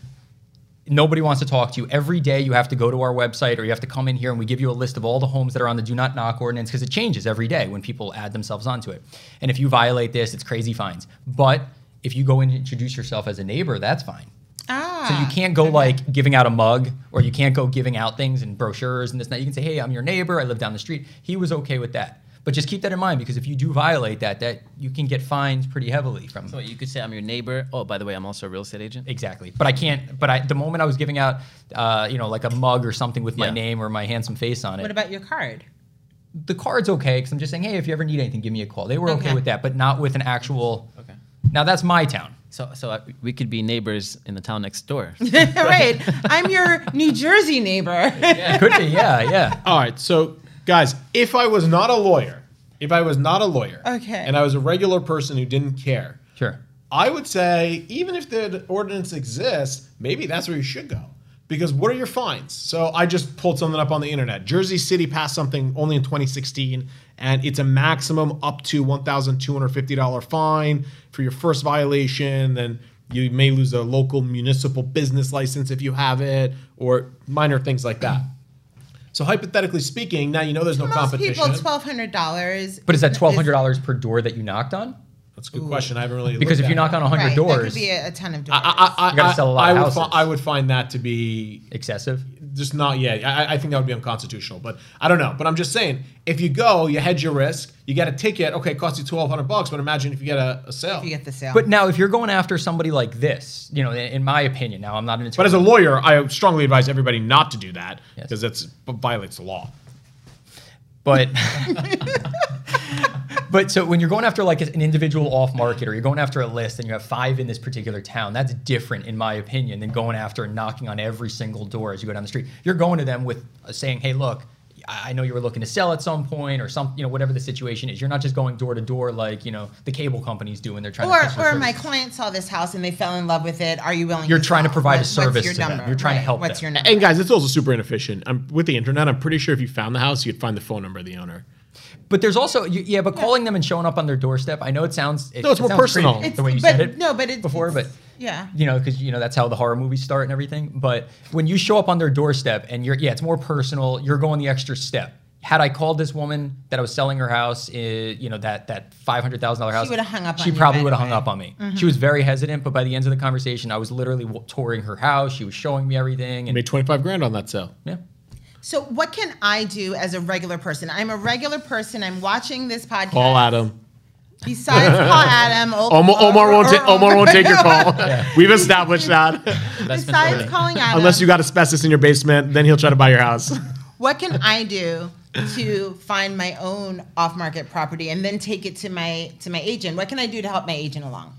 Nobody wants to talk to you. Every day you have to go to our website or you have to come in here and we give you a list of all the homes that are on the do not knock ordinance because it changes every day when people add themselves onto it. And if you violate this, it's crazy fines. But if you go and introduce yourself as a neighbor, that's fine. Ah. So you can't go like giving out a mug or you can't go giving out things and brochures and this and that. You can say, hey, I'm your neighbor. I live down the street. He was okay with that. But just keep that in mind because if you do violate that, that you can get fined pretty heavily from So you could say I'm your neighbor. Oh, by the way, I'm also a real estate agent. Exactly. But I can't. But I, the moment I was giving out, uh, you know, like a mug or something with my Yeah. name or my handsome face on it, What about your card? the card's okay because I'm just saying, hey, if you ever need anything, give me a call. They were okay, Okay. with that, but not with an actual. Okay. Now that's my town. So so uh, we could be neighbors in the town next door. right. I'm your New Jersey neighbor. Could be, yeah, yeah. All right, so guys, if I was not a lawyer, if I was not a lawyer, Okay. and I was a regular person who didn't care, Sure. I would say even if the ordinance exists, maybe that's where you should go. Because what are your fines? So I just pulled something up on the internet. Jersey City passed something only in 2016, and it's a maximum up to $1,250 fine for your first violation. Then you may lose a local municipal business license if you have it, or minor things like that. So hypothetically speaking, now you know there's no Most competition. people, twelve hundred dollars. But is that twelve hundred dollars per door that you knocked on? That's a good question. I haven't really Because looked if you knock it. on hundred Right, that could doors, be a, a ton of doors. I, I, I, You gotta sell a lot I, of would houses. fi- I would find that to be excessive. just not yet. I, I think that would be unconstitutional but i don't know but i'm just saying if you go you hedge your risk you get a ticket okay it costs you 1200 bucks but imagine if you get a, a sale if you get the sale. But now, if you're going after somebody like this, you know, in, in my opinion, now I'm not an attorney. but as a lawyer i strongly advise everybody not to do that Yes. because that's violates the law But but so when you're going after like an individual off market or you're going after a list and you have five in this particular town, that's different in my opinion than going after and knocking on every single door as you go down the street. You're going to them with uh, saying, "Hey, look, I know you were looking to sell at some point or some, you know, whatever the situation is. You're not just going door to door like you know the cable companies do when they're trying Or, to. pitch or my services. client saw this house and they fell in love with it. Are you willing? You're trying to sell? provide a service What's your to them. You're trying to help What's them. your number? And guys, it's also super inefficient. I'm, with the internet, I'm pretty sure if you found the house, you'd find the phone number of the owner. But there's also you, yeah, but calling them and showing up on their doorstep. I know it sounds it, No, it's it more sounds personal. It's- the way you but- said it. no, but it's- before, it's- but yeah. you know, because you know that's how the horror movies start and everything. But when you show up on their doorstep and you're yeah, it's more personal. You're going the extra step. Had I called this woman that I was selling her house, eh, you know that that five hundred thousand dollar house, she would've hung up She you probably would have hung up on me. She was very hesitant, but by the end of the conversation, I was literally touring her house. She was showing me everything, You and made 25 grand on that sale. yeah. So, what can I do as a regular person? I'm a regular person. I'm watching this podcast. Call Adam. Besides Paul Adam, Omar, Omar won't or- take Omar won't take your call. Yeah. We've established that. Investment Besides calling Adam, Unless you got asbestos in your basement, then he'll try to buy your house. what can I do to find my own off-market property and then take it to my to my agent? What can I do to help my agent along?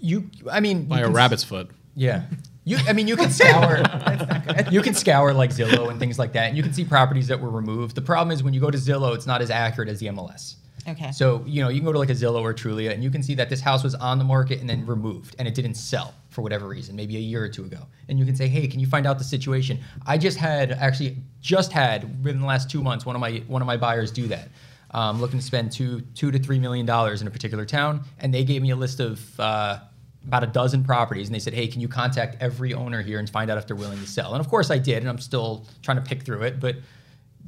You, I mean, Buy a can- rabbit's foot. Yeah. You, I mean, you can scour. you can scour like Zillow and things like that, and you can see properties that were removed. The problem is when you go to Zillow, it's not as accurate as the MLS. Okay. So you know you can go to like a Zillow or Trulia, and you can see that this house was on the market and then removed, and it didn't sell for whatever reason, maybe a year or two ago. And you can say, hey, can you find out the situation? I just had actually just had within the last two months one of my one of my buyers do that. Um, looking to spend two two to three million dollars in a particular town, and they gave me a list of uh, about a dozen properties, and they said, "Hey, can you contact every owner here and find out if they're willing to sell?" And of course, I did, and I'm still trying to pick through it. But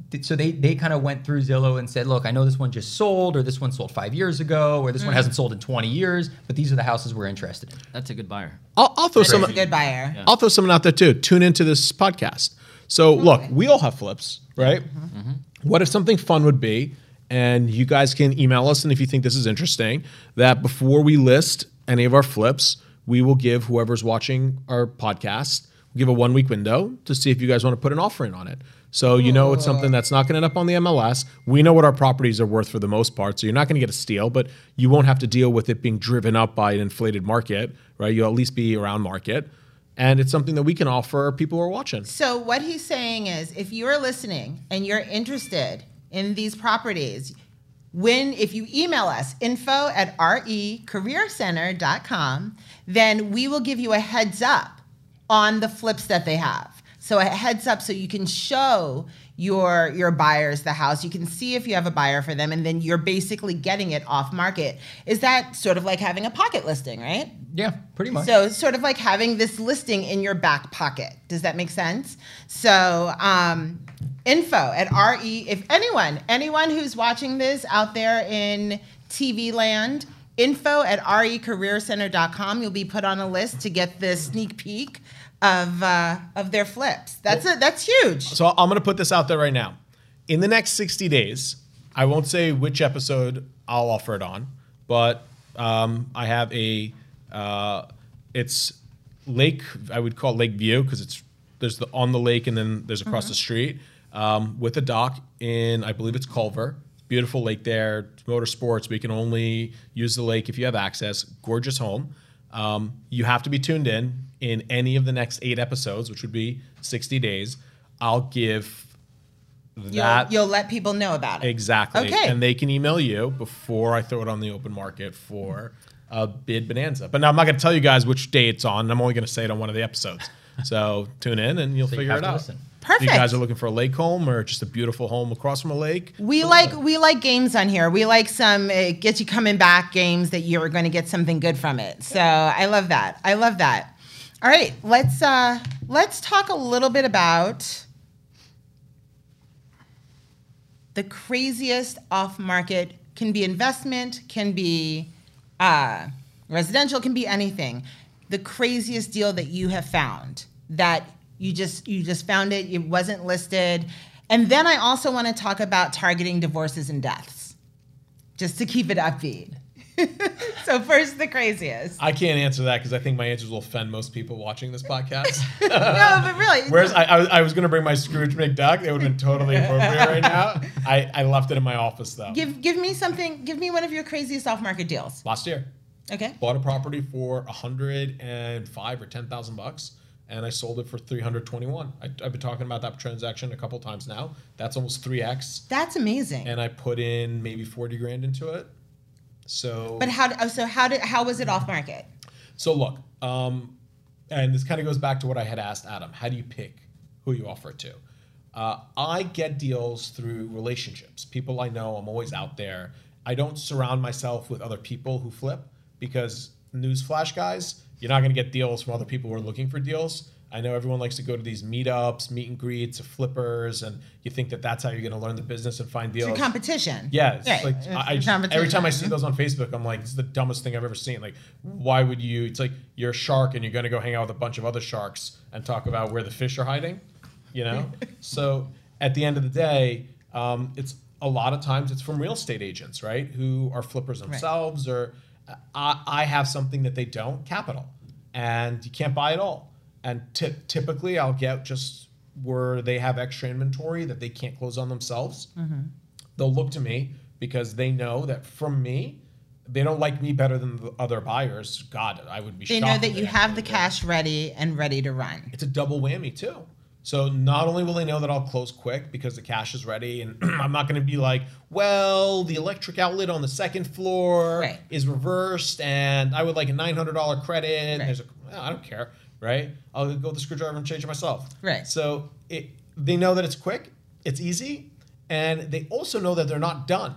th- so they they kind of went through Zillow and said, "Look, I know this one just sold, or this one sold five years ago, or this one mm. hasn't sold in 20 years, but these are the houses we're interested in." That's a good buyer. I'll, I'll throw That's some. a good buyer. I'll throw someone out there too. Tune into this podcast. So look, we all have flips, right? Mm-hmm. Mm-hmm. What if something fun would be, and you guys can email us, and if you think this is interesting, that before we list any of our flips, we will give whoever's watching our podcast, we'll give a one week window to see if you guys want to put an offer in on it. So you know it's something that's not going to end up on the MLS. We know what our properties are worth for the most part, so you're not going to get a steal, but you won't have to deal with it being driven up by an inflated market, right? You'll at least be around market and it's something that we can offer people who are watching. So what he's saying is, if you are listening and you're interested in these properties, when if you email us info at recareercenter.com, then we will give you a heads up on the flips that they have. So a heads up so you can show your your buyers the house. You can see if you have a buyer for them and then you're basically getting it off market. Is that sort of like having a pocket listing, right? Yeah, pretty much. So it's sort of like having this listing in your back pocket. Does that make sense? So um, info at RE, if anyone, anyone who's watching this out there in TV land, info at recareercenter.com, you'll be put on a list to get this sneak peek of uh, of their flips. That's a, that's huge. So I'm going to put this out there right now. In the next 60 days, I won't say which episode I'll offer it on, but um, I have a uh, it's lake. I would call it Lake View because it's there's the on the lake and then there's across the street um, with a dock in I believe it's Culver. Beautiful lake there. Motorsports. We can only use the lake if you have access. Gorgeous home. Um, you have to be tuned in in any of the next eight episodes, which would be 60 days. I'll give You'll, that you'll let people know about it. exactly, Okay. and they can email you before I throw it on the open market for a bid bonanza. But now I'm not going to tell you guys which day it's on. I'm only going to say it on one of the episodes. So tune in and you'll So you figure have it to out. listen. If Perfect. you guys are looking for a lake home or just a beautiful home across from a lake, We like we like games on here. We like some uh, get you coming back games that you're going to get something good from it. So I love that. I love that. All right, let's uh, let's talk a little bit about the craziest off market. Can be investment, can be uh, residential, can be anything. The craziest deal that you have found that you just you just found it, it wasn't listed. And then I also want to talk about targeting divorces and deaths, just to keep it upbeat. so first, the craziest. I can't answer that because I think my answers will offend most people watching this podcast. no, but really, Whereas I, I, was- I was going to bring my Scrooge McDuck, it would have been totally appropriate right now. I, I left it in my office though. give give me something. Give me one of your craziest off market deals. Last year, Okay. bought a property for a hundred and five or ten thousand bucks, and I sold it for 321. I, I've been talking about that transaction a couple times now. That's almost 3x. That's amazing. And I put in maybe 40 grand into it. So but how? oh, So how did? How was it off market? So look, um, and this kind of goes back to what I had asked Adam. How do you pick who you offer it to? Uh, I get deals through relationships. People I know. I'm always out there. I don't surround myself with other people who flip because newsflash, guys, you're not going to get deals from other people who are looking for deals. I know everyone likes to go to these meetups, meet and greets of flippers, and you think that that's how you're going to learn the business and find deals. It's competition. Yeah, it's Right. like It's I, just, every time I see those on Facebook, I'm like, this is the dumbest thing I've ever seen. Like, why would you? It's like you're a shark and you're going to go hang out with a bunch of other sharks and talk about where the fish are hiding. You know. so at the end of the day, um, it's a lot of times it's from real estate agents, right, who are flippers themselves, or I, I have something that they don't, capital, and you can't buy it all. And ty- typically, I'll get just where they have extra inventory that they can't close on themselves mm-hmm. they'll look to me because they know that from me, they don't like me better than the other buyers. God, I would be They know that you have the cash ready and ready to run. It's a double whammy too. So not only will they know that I'll close quick because the cash is ready, and I'm not going to be like, well, the electric outlet on the second floor Right. is reversed, and I would like a $900 credit. and Right. there's a, "Well, I don't care, right? I'll go with the screwdriver and change it myself. Right. So it, they know that it's quick, it's easy, and they also know that they're not done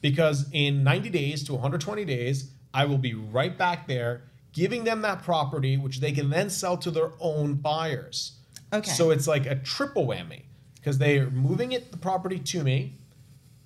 because in 90 days to 120 days, I will be right back there giving them that property, which they can then sell to their own buyers. Okay. So it's like a triple whammy because they are moving it the property to me.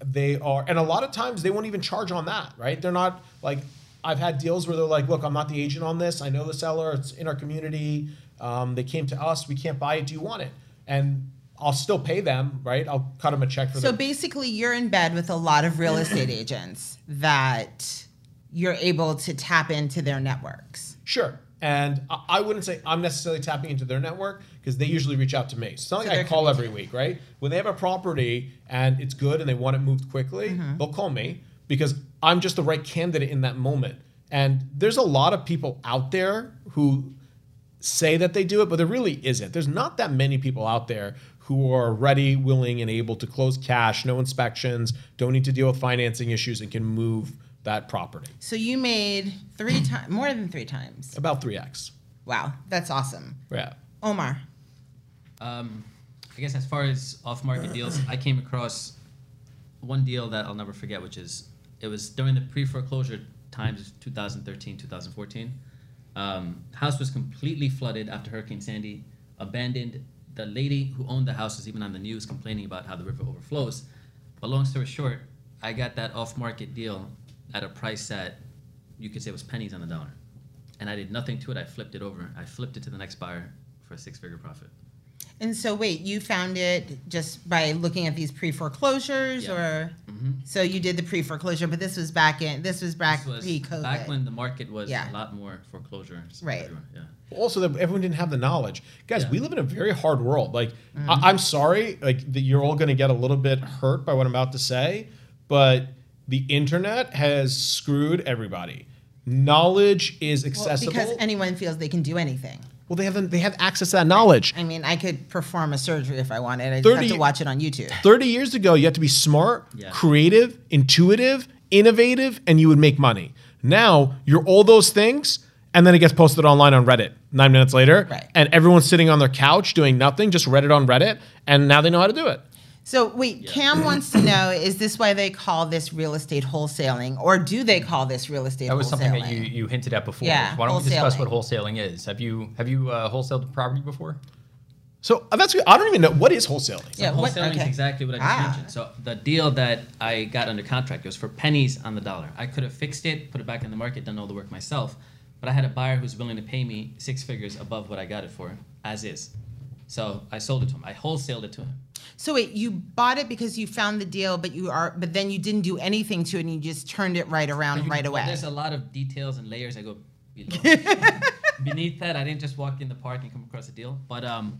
They are, and a lot of times they won't even charge on that, right? They're not like I've had deals where they're like, "Look, I'm not the agent on this. I know the seller. It's in our community. Um, they came to us. We can't buy it. Do you want it?" And I'll still pay them, right? I'll cut them a check for So basically, you're in bed with a lot of real estate agents that you're able to tap into their networks. Sure. And I- I wouldn't say I'm necessarily tapping into their network because they usually reach out to me. It's not So like I call every week, right? When they have a property and it's good and they want it moved quickly, Mm-hmm. they'll call me because I'm just the right candidate in that moment. And there's a lot of people out there who say that they do it, but there really isn't. There's not that many people out there who are ready, willing, and able to close cash, no inspections, don't need to deal with financing issues, and can move that property. So you made three times, more than three times. About 3x. Wow, that's awesome. Yeah. Omar. Um, I guess as far as off-market deals, I came across one deal that I'll never forget, which is it was during the pre-foreclosure times, 2013, 2014. Um, house was completely flooded after Hurricane Sandy, abandoned. The lady who owned the house was even on the news complaining about how the river overflows. But long story short, I got that off-market deal at a price that you could say was pennies on the dollar, and I did nothing to it. I flipped it over. I flipped it to the next buyer for a six-figure profit. And so, wait, you found it just by looking at these pre foreclosures, Yeah. or mm-hmm. so you did the pre foreclosure, but this was back in this was back pre COVID. back when the market was Yeah. a lot more foreclosures. Right. everywhere, Yeah. also that everyone didn't have the knowledge guys Yeah. we live in a very hard world like I, mm-hmm. i'm sorry like that you're all going to get a little bit hurt by what i'm about to say but the internet has screwed everybody knowledge is Well, accessible because anyone feels they can do anything. Well they have they have access to that knowledge I mean, I could perform a surgery if I wanted. I just 30 have to watch it on YouTube. 30 years ago you had to be smart Yeah. creative intuitive innovative and you would make money now you're all those things and then it gets posted online on reddit nine minutes later Right. and everyone's sitting on their couch doing nothing just read it on reddit and now they know how to do it So wait, Cam wants to know: Is this why they call this real estate wholesaling, or do they call this real estate? Wholesaling? That was something that you, you hinted at before. Yeah, Why don't we discuss what wholesaling is? Have you have you uh, wholesaled property before? So uh, that's I don't even know what is wholesaling. Yeah, what- Wholesaling okay. is exactly what I just Ah. mentioned. So the deal that I got under contract was for pennies on the dollar. I could have fixed it, put it back in the market, done all the work myself, but I had a buyer who's willing to pay me six figures above what I got it for, as is. So I sold it to him. I wholesaled it to him. So wait, you bought it because you found the deal, but you are, but then you didn't do anything to it, and you just turned it right around right away. There's a lot of details and layers I go beneath that. I didn't just walk in the park and come across a deal. But um,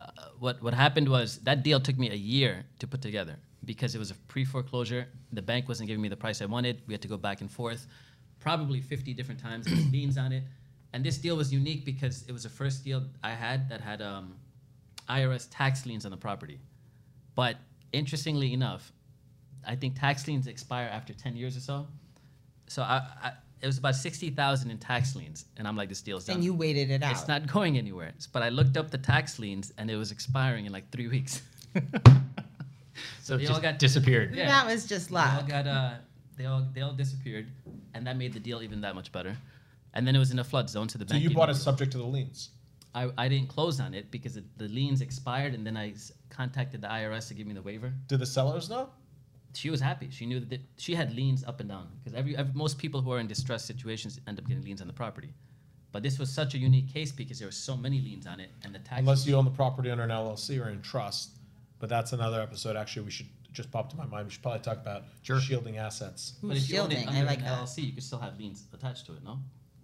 uh, what what happened was that deal took me a year to put together because it was a pre foreclosure. The bank wasn't giving me the price I wanted. We had to go back and forth, probably 50 different times. Liens on it, And this deal was unique because it was the first deal I had that had um, IRS tax liens on the property. But interestingly enough, I think tax liens expire after 10 years or so. So I, I, it was about 60,000 in tax liens. And I'm like, this deal's done. And you waited it out. It's not going anywhere. But I looked up the tax liens and it was expiring in like three weeks. So They it all just got- disappeared. Yeah. That was just They all got uh, they all they all disappeared, and that made the deal even that much better. And then it was in a flood zone, so the So bank. you didn't- bought it subject to the liens. I, I didn't close on it because it, the liens expired, and then I s- contacted the IRS to give me the waiver. Did the sellers know? She was happy. She knew that it- she had liens up and down because every, every most people who are in distressed situations end up getting liens on the property. But this was such a unique case because there were so many liens on it, and the tax. Unless you own the property under an LLC or in trust. But that's another episode. Actually, we should just popped to my mind. We should probably talk about Sure. shielding assets. but if you own it Shielding, I under like an that. LLC, you could still have liens attached to it. No.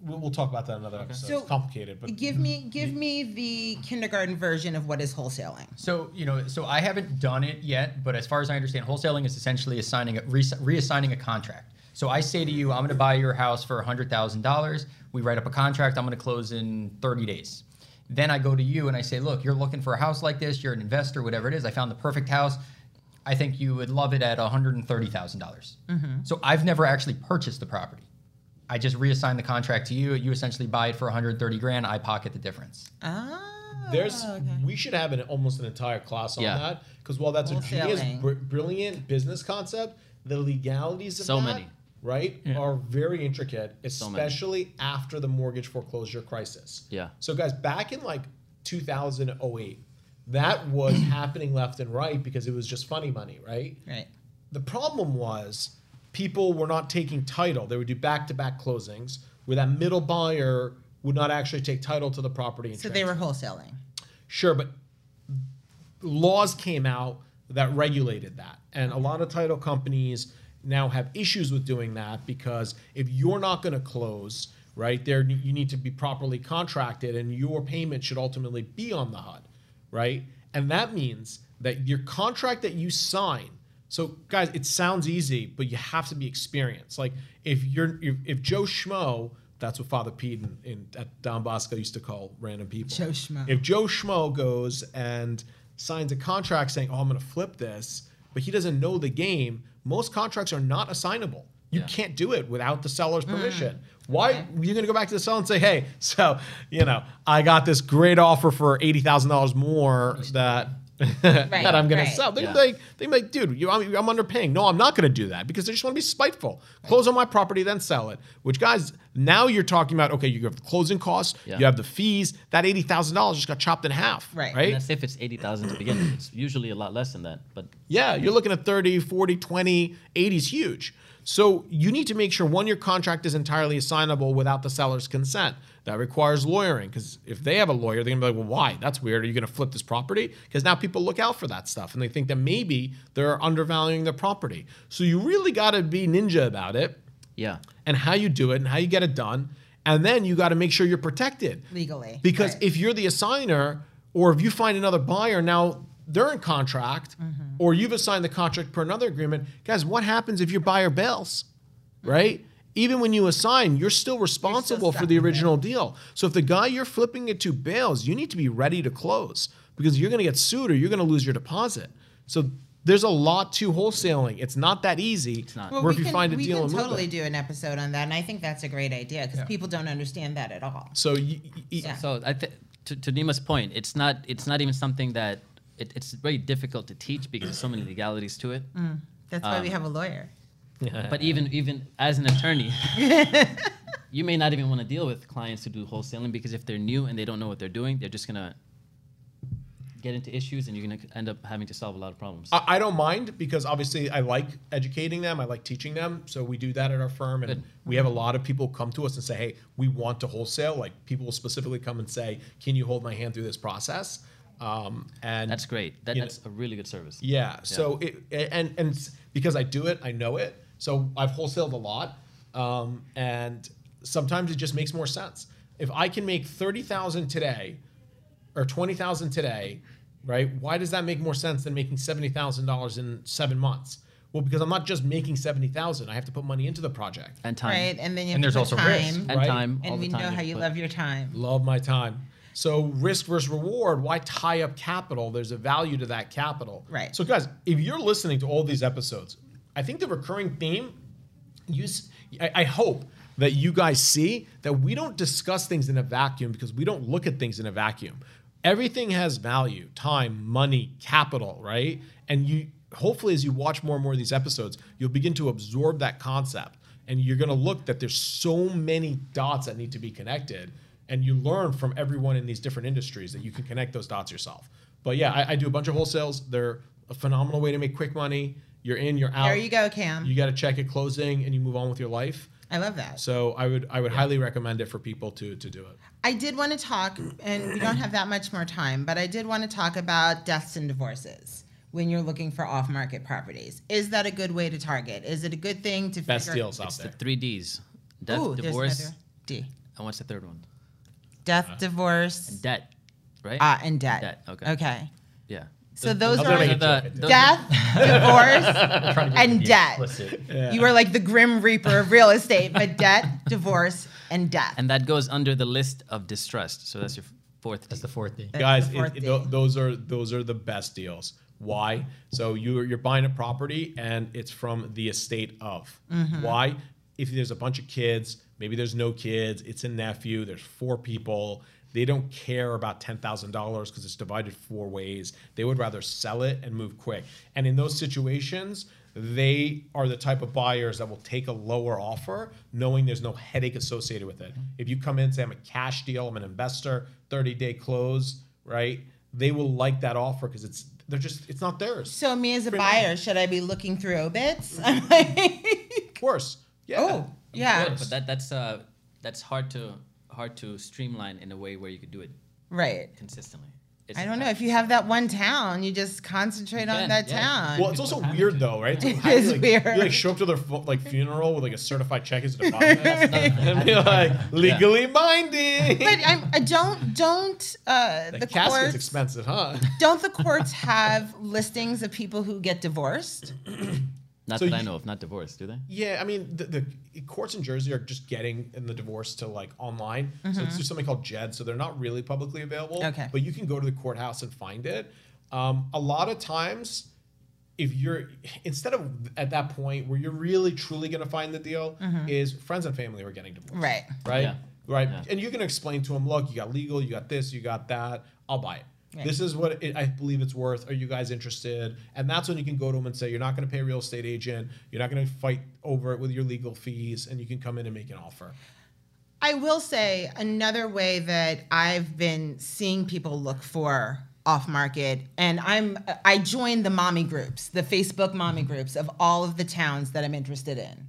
We'll, we'll talk about that in another episode. So, it's complicated, but Give me give me the kindergarten version of what is wholesaling. So you know, so I haven't done it yet, but as far as I understand, wholesaling is essentially assigning a, re- reassigning a contract. So I say to you, I'm going to buy your house for hundred thousand dollars. We write up a contract. I'm going to close in 30 days. Then I go to you and I say, look, you're looking for a house like this. You're an investor, whatever it is. I found the perfect house. I think you would love it at $130,000. dollars mm-hmm. So I've never actually purchased the property. I just reassign the contract to you. You essentially buy it for 130 grand. I pocket the difference. Ah, There's okay. we should have an almost an entire class on Yeah. that because while that's a genius, br- brilliant business concept, the legalities of So that, many. right, are very intricate, So especially after the mortgage foreclosure crisis. Yeah. So guys, back in like 2008, that was happening left and right because it was just funny money, right? right. The problem was people were not taking title. They would do back-to-back closings where that middle buyer would not actually take title to the property. And So they were wholesaling. Sure, but laws came out that regulated that. And a lot of title companies now have issues with doing that because if you're not going to close, right, there you need to be properly contracted and your payment should ultimately be on the HUD, right? And that means that your contract that you sign so, guys, it sounds easy, but you have to be experienced. Like if you're if, if Joe Schmo, that's what Father Pete in, in at Don Bosco used to call random people. Joe Schmo. If Joe Schmo goes and signs a contract saying, "Oh, I'm going to flip this," but he doesn't know the game, most contracts are not assignable. You Yeah. can't do it without the seller's mm. permission. Why you're going to go back to the seller and say, "Hey, so you know, I got this great offer for eighty thousand dollars more that." that I'm gonna sell. They Yeah. like they like, dude, you, I'm, I'm underpaying. No, I'm not gonna do that because they just want to be spiteful. Close on my property, then sell it. Which guys, now you're talking about okay, you have the closing costs, Yeah. you have the fees. That eighty thousand dollars just got chopped in half. Right. And that's if it's eighty thousand to begin with. It's usually a lot less than that, but Yeah, you're looking at 30, 40, 20, 80 is huge. So you need to make sure one, your contract is entirely assignable without the seller's consent. That requires lawyering because if they have a lawyer, they're gonna be like, well, why? That's weird. Are you gonna flip this property? Because now people look out for that stuff and they think that maybe they're undervaluing their property. So you really gotta be ninja about it yeah. and how you do it and how you get it done. And then you gotta make sure you're protected. Legally, Because right. if you're the assigner, or if you find another buyer, now they're in contract, mm-hmm. Or you've assigned the contract per another agreement. Guys, what happens if your buyer bails? Right? Even when you assign, you're still responsible for stuck the with it. original deal. So if the guy you're flipping it to bails, you need to be ready to close because you're going to get sued or you're going to lose your deposit. So there's a lot to wholesaling. It's not that easy. It's not. Well, Where we if you can, find a we deal can and totally do an episode on that, and I think that's a great idea because Yeah. people don't understand that at all. So you, you- Yeah. So I th- to, to Nima's point, it's not it's not even something that it, it's very difficult to teach because there's so many legalities to it. That's why we Um, have a lawyer. But even even as an attorney, you may not even want to deal with clients who do wholesaling because if they're new and they don't know what they're doing, they're just gonna get into issues and you're gonna end up having to solve a lot of problems. I, I don't mind because obviously I like educating them. I like teaching them. So we do that at our firm, and Good. we have a lot of people come to us and say, "Hey, we want to wholesale." Like people will specifically come and say, "Can you hold my hand through this process?" Um, and That's great. That, you know- that's a really good service. yeah. So it and and because I do it, I know it. So I've wholesaled a lot, um, and sometimes it just makes more sense. If I can make thirty thousand today, or twenty thousand today, right? Why does that make more sense than making seventy thousand dollars in seven months? Well, because I'm not just making seventy thousand. I have to put money into the project. and time Right, and then you have And to there's put also risk, time, and right? time. all and we the know how you put. love your time. Love my time. So risk versus reward. Why tie up capital? There's a value to that capital. Right. So guys, if you're listening to all these episodes, I think the recurring theme, you, I hope that you guys see that we don't discuss things in a vacuum because we don't look at things in a vacuum. Everything has value, time, money, capital, right? And you hopefully as you watch more and more of these episodes, you'll begin to absorb that concept and you're going to look that there's so many dots that need to be connected and you learn from everyone in these different industries that you can connect those dots yourself. But yeah, I, I do a bunch of wholesales. They're a phenomenal way to make quick money. You're in, you're out. There you go, Cam. You got to check at closing, and you move on with your life. I love that. So I would I would highly recommend it for people to to do it. I did want to talk, and we don't have that much more time, but I did want to talk about deaths and divorces when you're looking for off-market properties. Is that a good way to target? Is it a good thing to Best figure? deals out It's the there. three Ds: death, Ooh, divorce, D. and what's the third one? Death, Uh-huh. divorce, Debt, right? ah, and debt. Debt, okay. Okay. yeah. So those I'll are are it the, joke. those are- death, divorce, Trying to be and debt. explicit. You are like the grim reaper of real estate, but debt, divorce, and death. and that goes under the list of distrust. So that's your fourth. That's D. the fourth thing. Guys, the fourth it, it- those are those are the best deals. Why? So you're you're buying a property and it's from the estate of. Mm-hmm. Why? If there's a bunch of kids, maybe there's no kids, it's a nephew, there's four people. They don't care about ten thousand dollars because it's divided four ways. They would rather sell it and move quick. And in those situations, they are the type of buyers that will take a lower offer, knowing there's no headache associated with it. If you come in and say I'm a cash deal, I'm an investor, 30 day close, right? They will like that offer because it's they're just it's not theirs. So me as a buyer, should I be looking through obits? Of course, yeah. oh, yeah, Good, but that that's uh that's hard to hard to streamline in a way where you could do it right. consistently. It's I don't know if you have that one town, you just concentrate on can, that yeah. town. Well, it's also weird though, right? It's It how you, is like, weird. You like show up to their fu- like funeral with like a certified check as a deposit, and be like legally binding. but I'm, I don't don't uh, the the casket's courts expensive, huh? don't the courts have listings of people who get divorced? Not So that I know of, not divorced, do they? Yeah, I mean the, the courts in Jersey are just getting in the divorce to like online. So it's through something called JED. So they're not really publicly available. Mm-hmm. Okay. But you can go to the courthouse and find it. Um, a lot of times, if you're instead of at that point where you're really truly going to find the deal, is friends and family who are getting divorced. Mm-hmm. Right. Right. Yeah. Right. Yeah. And you can explain to them, look, you got legal, you got this, you got that. I'll buy it. Right. This is what it, I believe it's worth. Are you guys interested? And that's when you can go to them and say, you're not going to pay a real estate agent. You're not going to fight over it with your legal fees, and you can come in and make an offer. I will say another way that I've been seeing people look for off market and I'm I joined the mommy groups, the Facebook mommy groups of all of the towns that I'm interested in.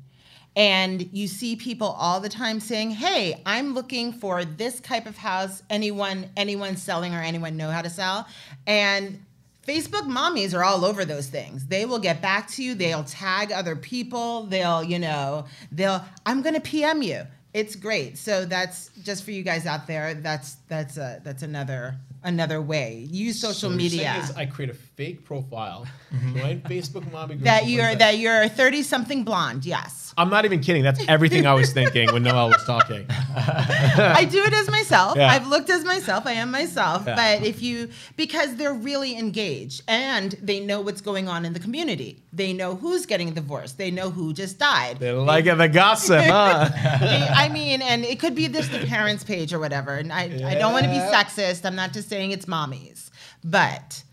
And you see people all the time saying, "Hey, I'm looking for this type of house. Anyone anyone selling or anyone know how to sell?" And Facebook mommies are all over those things. They will get back to you. They'll tag other people. They'll, you know, they'll. I'm gonna PM you. It's great. So that's just for you guys out there. That's that's a that's another another way. Use social So what you're saying media. is I create a fake profile, mm-hmm. join Facebook mommy group. that you're that you're 30 something blonde. Yes. I'm not even kidding. That's everything I was thinking when Noelle was talking. I do it as myself. Yeah. I've looked as myself. I am myself. Yeah. But if you, because they're really engaged and they know what's going on in the community, they know who's getting divorced, they know who just died. They like the gossip, huh? They- I mean, and it could be this the parents' page or whatever. And I, I don't want to be sexist. I'm not just saying it's mommies, but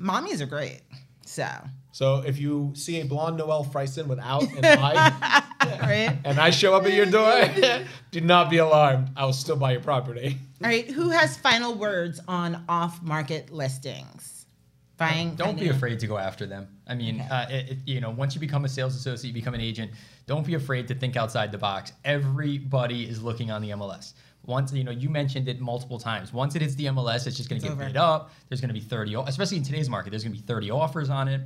mommies are great. So, so if you see a blonde Noelle Frieson without an eye, right? and I show up at your door, do not be alarmed. I will still buy your property. All right. Who has final words on off market listings? Buying. Don't be afraid to go after them. I mean, Okay. uh, it, it- you know, once you become a sales associate, you become an agent. Don't be afraid to think outside the box. Everybody is looking on the MLS. Once you know, you mentioned it multiple times. Once it hits the MLS, it's just going to get over. bid up. There's going to be 30, especially in today's market. There's going to be 30 offers on it.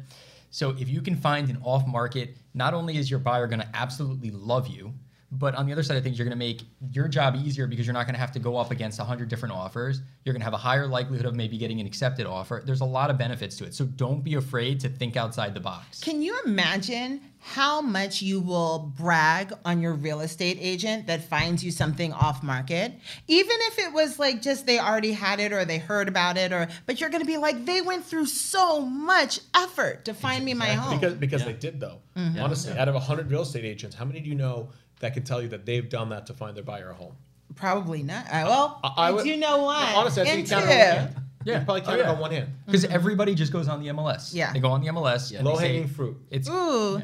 So if you can find an off market, not only is your buyer going to absolutely love you, But on the other side of things, you're going to make your job easier because you're not going to have to go up against 100 different offers. You're going to have a higher likelihood of maybe getting an accepted offer. There's a lot of benefits to it. So don't be afraid to think outside the box. Can you imagine how much you will brag on your real estate agent that finds you something off market? Even if it was like just they already had it or they heard about it or but you're going to be like they went through so much effort to find me my home. Because because they did though. Mm-hmm. Honestly, out of hundred real estate agents, how many do you know that can tell you that they've done that to find their buyer a home? Probably not. Uh, well, I- I, I would- do know one. Honestly, I think and you count it on one hand. Yeah. You probably Oh, count it on one hand. Because everybody just goes on the MLS. Yeah. They go on the MLS. Yeah, they Low say- hanging fruit. It's Ooh,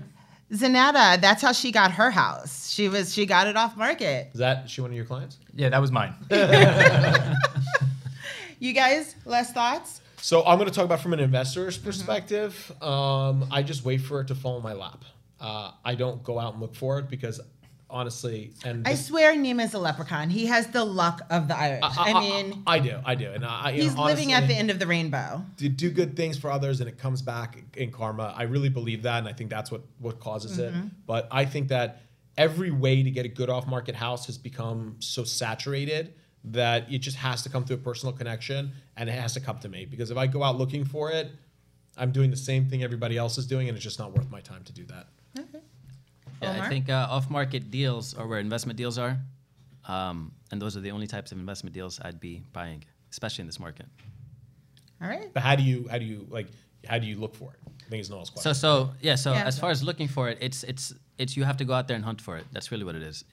Zanetta, that's how she got her house. She was she got it off market. Is that she one of your clients? yeah, that was mine. You guys, less thoughts? So I'm going to talk about from an investor's Mm-hmm. perspective. Um, I just wait for it to fall in my lap. Uh, I don't go out and look for it because honestly, and I this- swear Nima's a leprechaun. He has the luck of the Irish. I, mean, I do, I do, and I, he's know, living at the end of the rainbow. to do good things for others and it comes back in karma. I really believe that, and I think that's what what causes it. Mm-hmm. But I think that every way to get a good off market house has become so saturated that it just has to come through a personal connection and it has to come to me because if I go out looking for it, I'm doing the same thing everybody else is doing, and it's just not worth my time to do that. Yeah, Omar? I think uh, off-market deals are where investment deals are, um, and those are the only types of investment deals I'd be buying, especially in this market. All right. But how do you how do you like how do you look for it? I think it's Noelle's question. So, so yeah. So Yeah. as far as looking for it, it's it's it's you have to go out there and hunt for it. That's really what it is.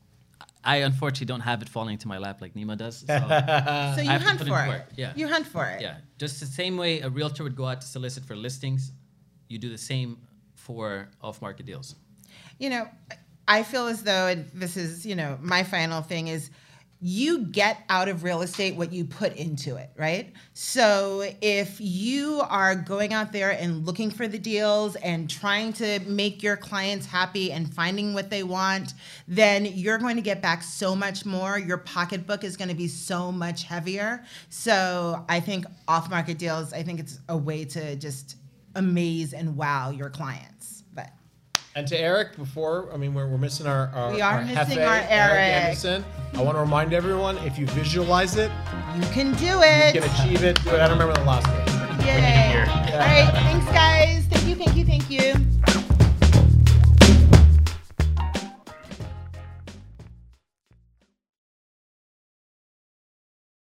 I unfortunately don't have it falling into my lap like Nima does. So, So you hunt for it. work, yeah. You hunt for it. yeah, just the same way a realtor would go out to solicit for listings, you do the same for off-market deals. You know, I feel as though, and this is, you know, my final thing is you get out of real estate what you put into it, right? So if you are going out there and looking for the deals and trying to make your clients happy and finding what they want, then you're going to get back so much more. Your pocketbook is going to be so much heavier. So I think off market deals, I think it's a way to just amaze and wow your clients. And to Eric, before, I mean, we're, we're missing our, our We are missing our Eric. Anderson. I want to remind everyone if you visualize it, You can do it. you can achieve it. Do it. I don't remember the last name. Yay. All right. Thanks, guys. Thank you. Thank you. Thank you.